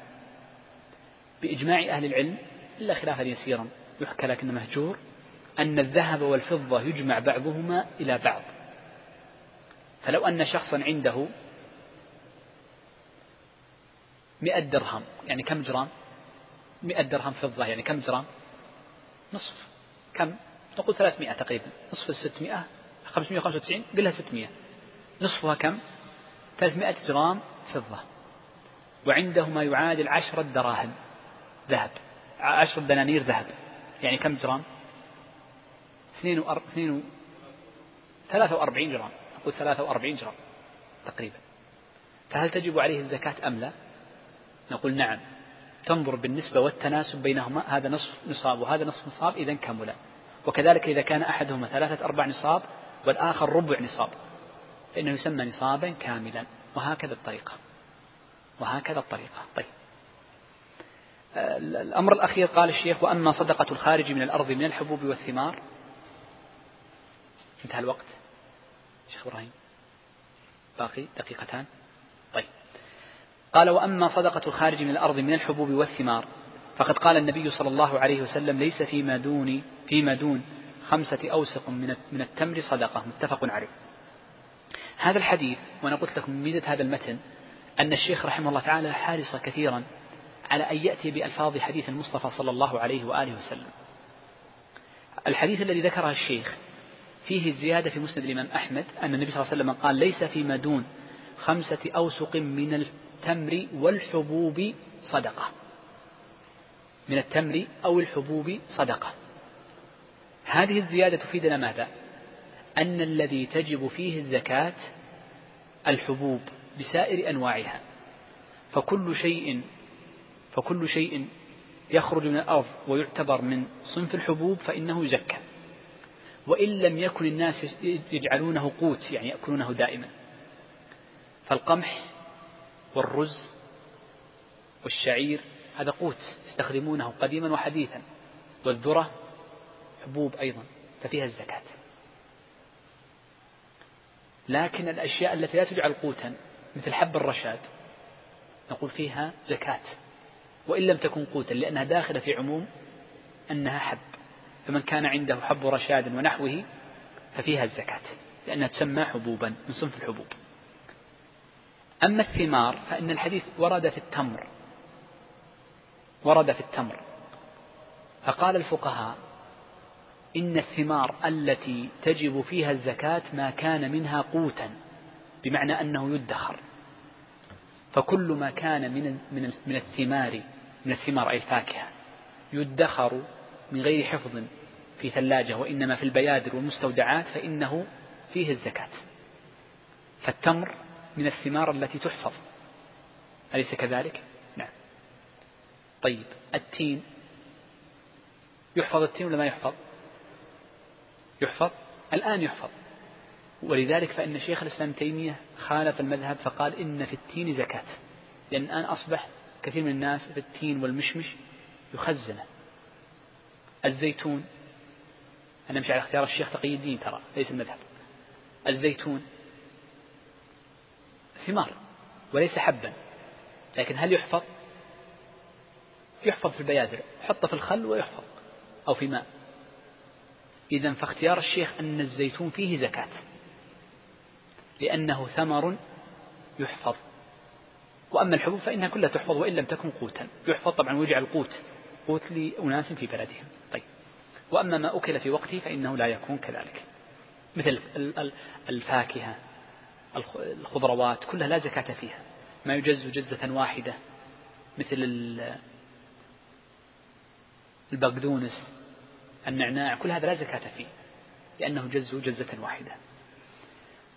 بإجماع أهل العلم إلا خلافا يسيرا يحكى لكن مهجور أن الذهب والفضة يجمع بعضهما إلى بعض. فلو أن شخصا عنده مئة درهم يعني كم جرام؟ مئة درهم فضة يعني كم جرام؟ نصف. كم؟ نقول ثلاثمائة تقريبا. نصف الستمائة خمسمائة وخمسة وتسعين قلها ستمائة. نصفها كم؟ ثلاثمائة جرام فضة. وعنده ما يعادل عشرة دراهم ذهب عشرة دنانير ذهب. يعني كم جرام؟ اثنين وأر... اثنين و... ثلاثة وأربعين جرام. أقول ثلاثة وأربعين جرام تقريبا. فهل تجب عليه الزكاة أم لا؟ نقول نعم. تنظر بالنسبة والتناسب بينهما هذا نصف نصاب وهذا نصف نصاب إذا كملا وكذلك إذا كان أحدهما ثلاثة أرباع نصاب والآخر ربع نصاب. فإنه يسمى نصابا كاملا. وهكذا الطريقة. وهكذا الطريقة. طيب. الأمر الأخير قال الشيخ وأما صدقة الخارج من الأرض من الحبوب والثمار. انتهى الوقت. شيخ إبراهيم باقي دقيقتان. طيب. قال وأما صدقة الخارج من الأرض من الحبوب والثمار فقد قال النبي صلى الله عليه وسلم ليس فيما دون فيما دون خمسة أوسق من من التمر صدقة. متفق عليه. هذا الحديث وأنا قلت لكم ميزة هذا المتن أن الشيخ رحمه الله تعالى حارص كثيرا على أن يأتي بألفاظ حديث المصطفى صلى الله عليه وآله وسلم. الحديث الذي ذكره الشيخ فيه الزيادة في مسند الإمام أحمد أن النبي صلى الله عليه وسلم قال ليس فيما دون خمسة أوسق من التمر والحبوب صدقة من التمر أو الحبوب صدقة هذه الزيادة تفيدنا ماذا؟ أن الذي تجب فيه الزكاة الحبوب بسائر أنواعها فكل شيء فكل شيء يخرج من الأرض ويعتبر من صنف الحبوب فإنه يزكى. وإن لم يكن الناس يجعلونه قوت يعني يأكلونه دائما. فالقمح والرز والشعير هذا قوت يستخدمونه قديما وحديثا. والذرة حبوب أيضا ففيها الزكاة. لكن الأشياء التي لا تجعل قوتا مثل حب الرشاد نقول فيها زكاة. وإن لم تكن قوتا لأنها داخلة في عموم أنها حب. فمن كان عنده حب رشاد ونحوه ففيها الزكاة لأنها تسمى حبوبا من صنف الحبوب. أما الثمار فإن الحديث ورد في التمر ورد في التمر. فقال الفقهاء إن الثمار التي تجب فيها الزكاة ما كان منها قوتا بمعنى أنه يدخر. فكل ما كان من من الثمار من الثمار أي الفاكهة يدخر من غير حفظ في ثلاجة وإنما في البيادر والمستودعات فإنه فيه الزكاة فالتمر من الثمار التي تحفظ أليس كذلك؟ نعم طيب التين يحفظ التين ولا ما يحفظ؟ يحفظ الآن يحفظ ولذلك فإن شيخ الإسلام تيمية خالف المذهب فقال إن في التين زكاة لأن الآن أصبح كثير من الناس في التين والمشمش يخزنه. الزيتون أنا مش على اختيار الشيخ تقي الدين ترى ليس المذهب. الزيتون ثمار وليس حبا لكن هل يحفظ؟ يحفظ في البيادر حطه في الخل ويحفظ أو في ماء. إذا فاختيار الشيخ أن الزيتون فيه زكاة لأنه ثمر يحفظ. وأما الحبوب فإنها كلها تحفظ وإن لم تكن قوتا. يحفظ طبعا ويجعل قوت قوت لأناس في بلدهم. طيب. وأما ما أكل في وقته فإنه لا يكون كذلك. مثل الفاكهة الخضروات كلها لا زكاة فيها. ما يجز جزة واحدة. مثل البقدونس النعناع كل هذا لا زكاة فيه. لأنه جز جزة واحدة.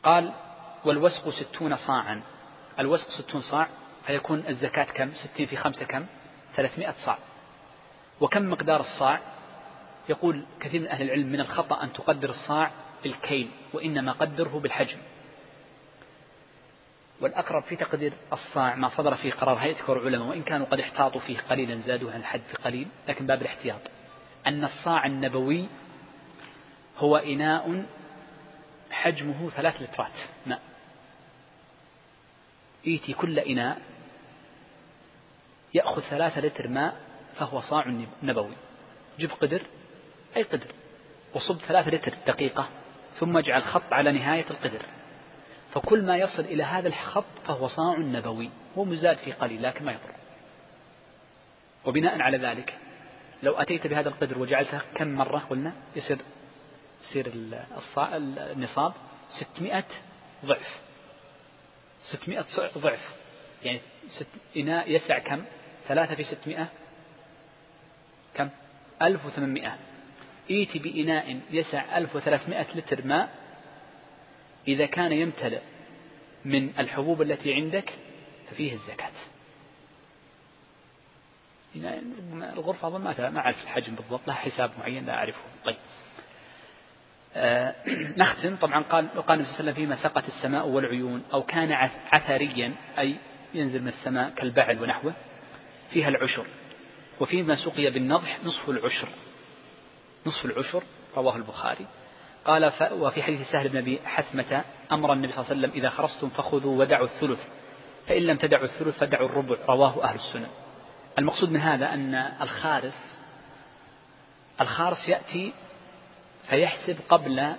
قال والوسق ستون صاعا. الوسق ستون صاع فيكون الزكاة كم؟ ستين في خمسة كم؟ ثلاثمائة صاع. وكم مقدار الصاع؟ يقول كثير من أهل العلم من الخطأ أن تقدر الصاع بالكيل وإنما قدره بالحجم. والأقرب في تقدير الصاع ما صدر فيه قرار هيئة كبار العلماء وإن كانوا قد احتاطوا فيه قليلا زادوه عن الحد في قليل لكن باب الاحتياط. أن الصاع النبوي هو إناء حجمه ثلاث لترات ماء. إيتي كل إناء يأخذ ثلاثة لتر ماء فهو صاع نبوي. جب قدر أي قدر؟ وصب ثلاثة لتر دقيقة ثم اجعل خط على نهاية القدر. فكل ما يصل إلى هذا الخط فهو صاع نبوي هو مزاد في قليل لكن ما يضر. وبناء على ذلك لو أتيت بهذا القدر وجعلته كم مرة؟ قلنا يصير يصير النصاب 600 ضعف. 600 ضعف. يعني ست إناء يسع كم؟ ثلاثة في 600 كم؟ 1800 إيتي بإناء يسع 1300 لتر ماء. إذا كان يمتلئ من الحبوب التي عندك ففيه الزكاة. الغرفة أظن ما ما أعرف الحجم بالضبط لها حساب معين لا أعرفه. طيب. آه نختم. طبعا قال قال النبي صلى الله عليه وسلم فيما سقت السماء والعيون أو كان عثريا أي ينزل من السماء كالبعل ونحوه. فيها العشر. وفيما سقي بالنضح نصف العشر. نصف العشر رواه البخاري. قال ف وفي حديث سهل بن أبي حثمة أمر النبي صلى الله عليه وسلم إذا خرجتم فخذوا ودعوا الثلث فإن لم تدعوا الثلث فدعوا الربع. رواه أهل السنة. المقصود من هذا أن الخارس الخارس يأتي فيحسب قبل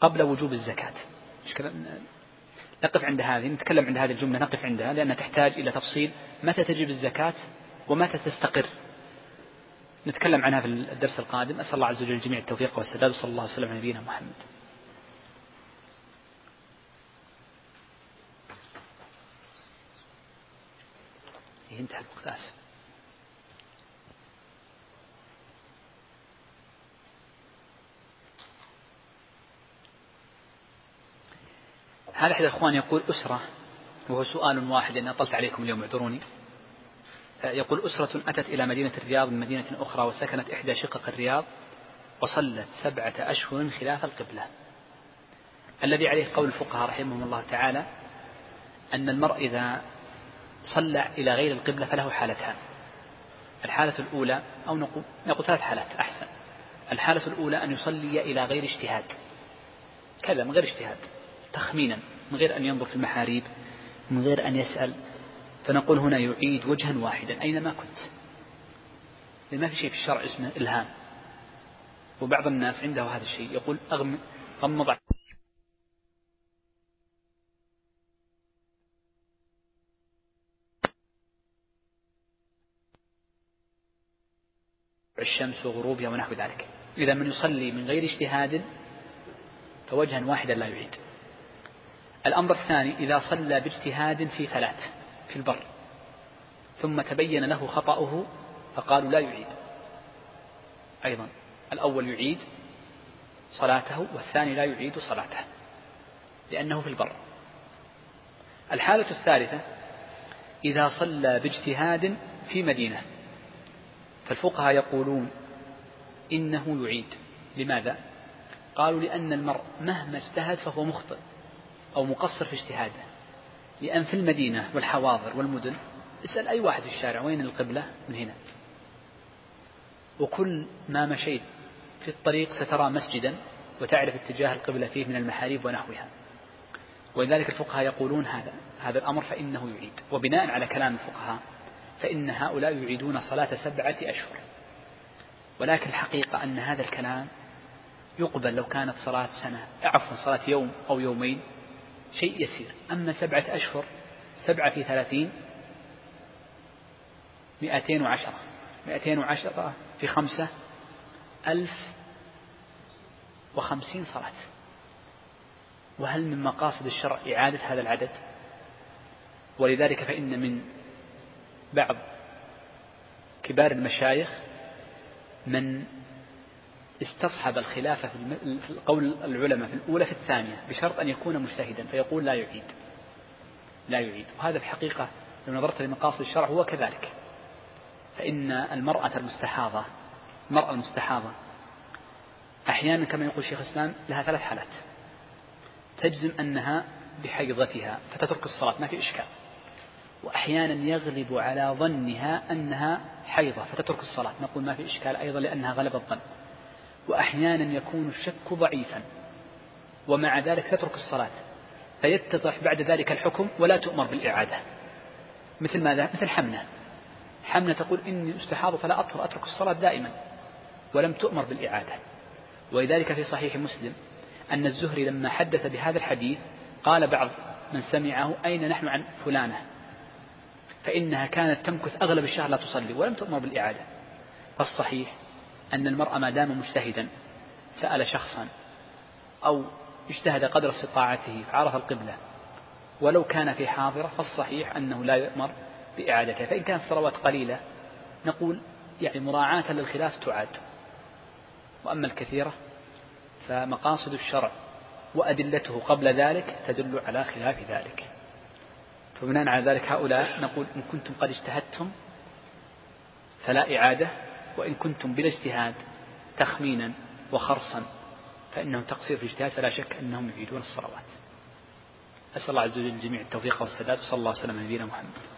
قبل وجوب الزكاة. نقف عند هذه نتكلم عند هذه الجملة نقف عندها لأنها تحتاج إلى تفصيل. متى تجب الزكاة ومتى تستقر؟ نتكلم عنها في الدرس القادم. أسأل الله عز وجل الجميع التوفيق والسداد وصلى الله وسلم على نبينا محمد. انتهى الوقت آسف. هذا أحد الأخوان يقول أسرة؟ وهو سؤال واحد أنا أطلت عليكم اليوم اعذروني. يقول أسرة أتت إلى مدينة الرياض من مدينة أخرى وسكنت إحدى شقق الرياض وصلت سبعة أشهر خلاف القبلة. الذي عليه قول الفقهاء رحمهم الله تعالى أن المرء إذا صلى إلى غير القبلة فله حالتان. الحالة الأولى أو نقول, نقول ثلاث حالات أحسن. الحالة الأولى أن يصلي إلى غير اجتهاد. كذا من غير اجتهاد. تخمينا من غير أن ينظر في المحاريب من غير أن يسأل. فنقول هنا يعيد وجها واحدا أينما كنت؟ ما في شيء في الشرع اسمه إلهام. وبعض الناس عنده هذا الشيء يقول غمض الشمس وغروبها ونحو ذلك. إذا من يصلي من غير اجتهاد فوجها واحدا لا يعيد. الأمر الثاني إذا صلى باجتهاد في ثلاث في البر. ثم تبين له خطأه فقالوا لا يعيد. أيضا الأول يعيد صلاته والثاني لا يعيد صلاته لأنه في البر. الحالة الثالثة إذا صلى باجتهاد في مدينة فالفقهاء يقولون إنه يعيد. لماذا؟ قالوا لأن المرء مهما اجتهد فهو مخطئ. أو مقصر في اجتهاده. لأن في المدينة والحواضر والمدن اسأل أي واحد في الشارع وين القبلة؟ من هنا. وكل ما مشيت في الطريق سترى مسجدا وتعرف اتجاه القبلة فيه من المحاريب ونحوها. ولذلك الفقهاء يقولون هذا هذا الأمر فإنه يعيد. وبناء على كلام الفقهاء فإن هؤلاء يعيدون صلاة سبعة أشهر. ولكن الحقيقة أن هذا الكلام يقبل لو كانت صلاة سنة عفوا صلاة يوم أو يومين شيء يسير. أما سبعة أشهر سبعة في ثلاثين مئتين وعشرة. مئتين وعشرة في خمسة ألف وخمسين صلاة. وهل من مقاصد الشرع إعادة هذا العدد؟ ولذلك فإن من بعض كبار المشايخ من استصحب الخلافة في قول العلماء في الأولى في الثانية بشرط أن يكون مجتهدا فيقول لا يعيد. لا يعيد. وهذا في الحقيقة لو نظرت لمقاصد الشرع هو كذلك. فإن المرأة المستحاضة المرأة المستحاضة أحيانا كما يقول شيخ الإسلام لها ثلاث حالات. تجزم أنها بحيضتها فتترك الصلاة ما في إشكال. وأحيانا يغلب على ظنها أنها حيضة فتترك الصلاة نقول ما في إشكال أيضا لأنها غلب الظن. وأحيانا يكون الشك ضعيفا. ومع ذلك تترك الصلاة. فيتضح بعد ذلك الحكم ولا تؤمر بالإعادة. مثل ماذا؟ مثل حمنة. حمنة تقول إني استحاض فلا أطهر أترك الصلاة دائما. ولم تؤمر بالإعادة. ولذلك في صحيح مسلم أن الزهري لما حدث بهذا الحديث قال بعض من سمعه أين نحن عن فلانة؟ فإنها كانت تمكث أغلب الشهر لا تصلي ولم تؤمر بالإعادة. فالصحيح أن المرء ما دام مجتهدا سأل شخصا أو اجتهد قدر استطاعته فعرف القبلة. ولو كان في حاضرة فالصحيح أنه لا يؤمر بإعادتها. فإن كانت الصلوات قليلة نقول يعني مراعاة للخلاف تعاد. وأما الكثيرة فمقاصد الشرع وأدلته قبل ذلك تدل على خلاف ذلك. فبناء على ذلك هؤلاء نقول إن كنتم قد اجتهدتم فلا إعادة وإن كنتم بلا اجتهاد تخمينا وخرصا فإنه تقصير في اجتهاد فلا شك أنهم يعيدون الصلوات. أسأل الله عز وجل الجميع التوفيق والسداد وصلى الله وسلم على نبينا محمد.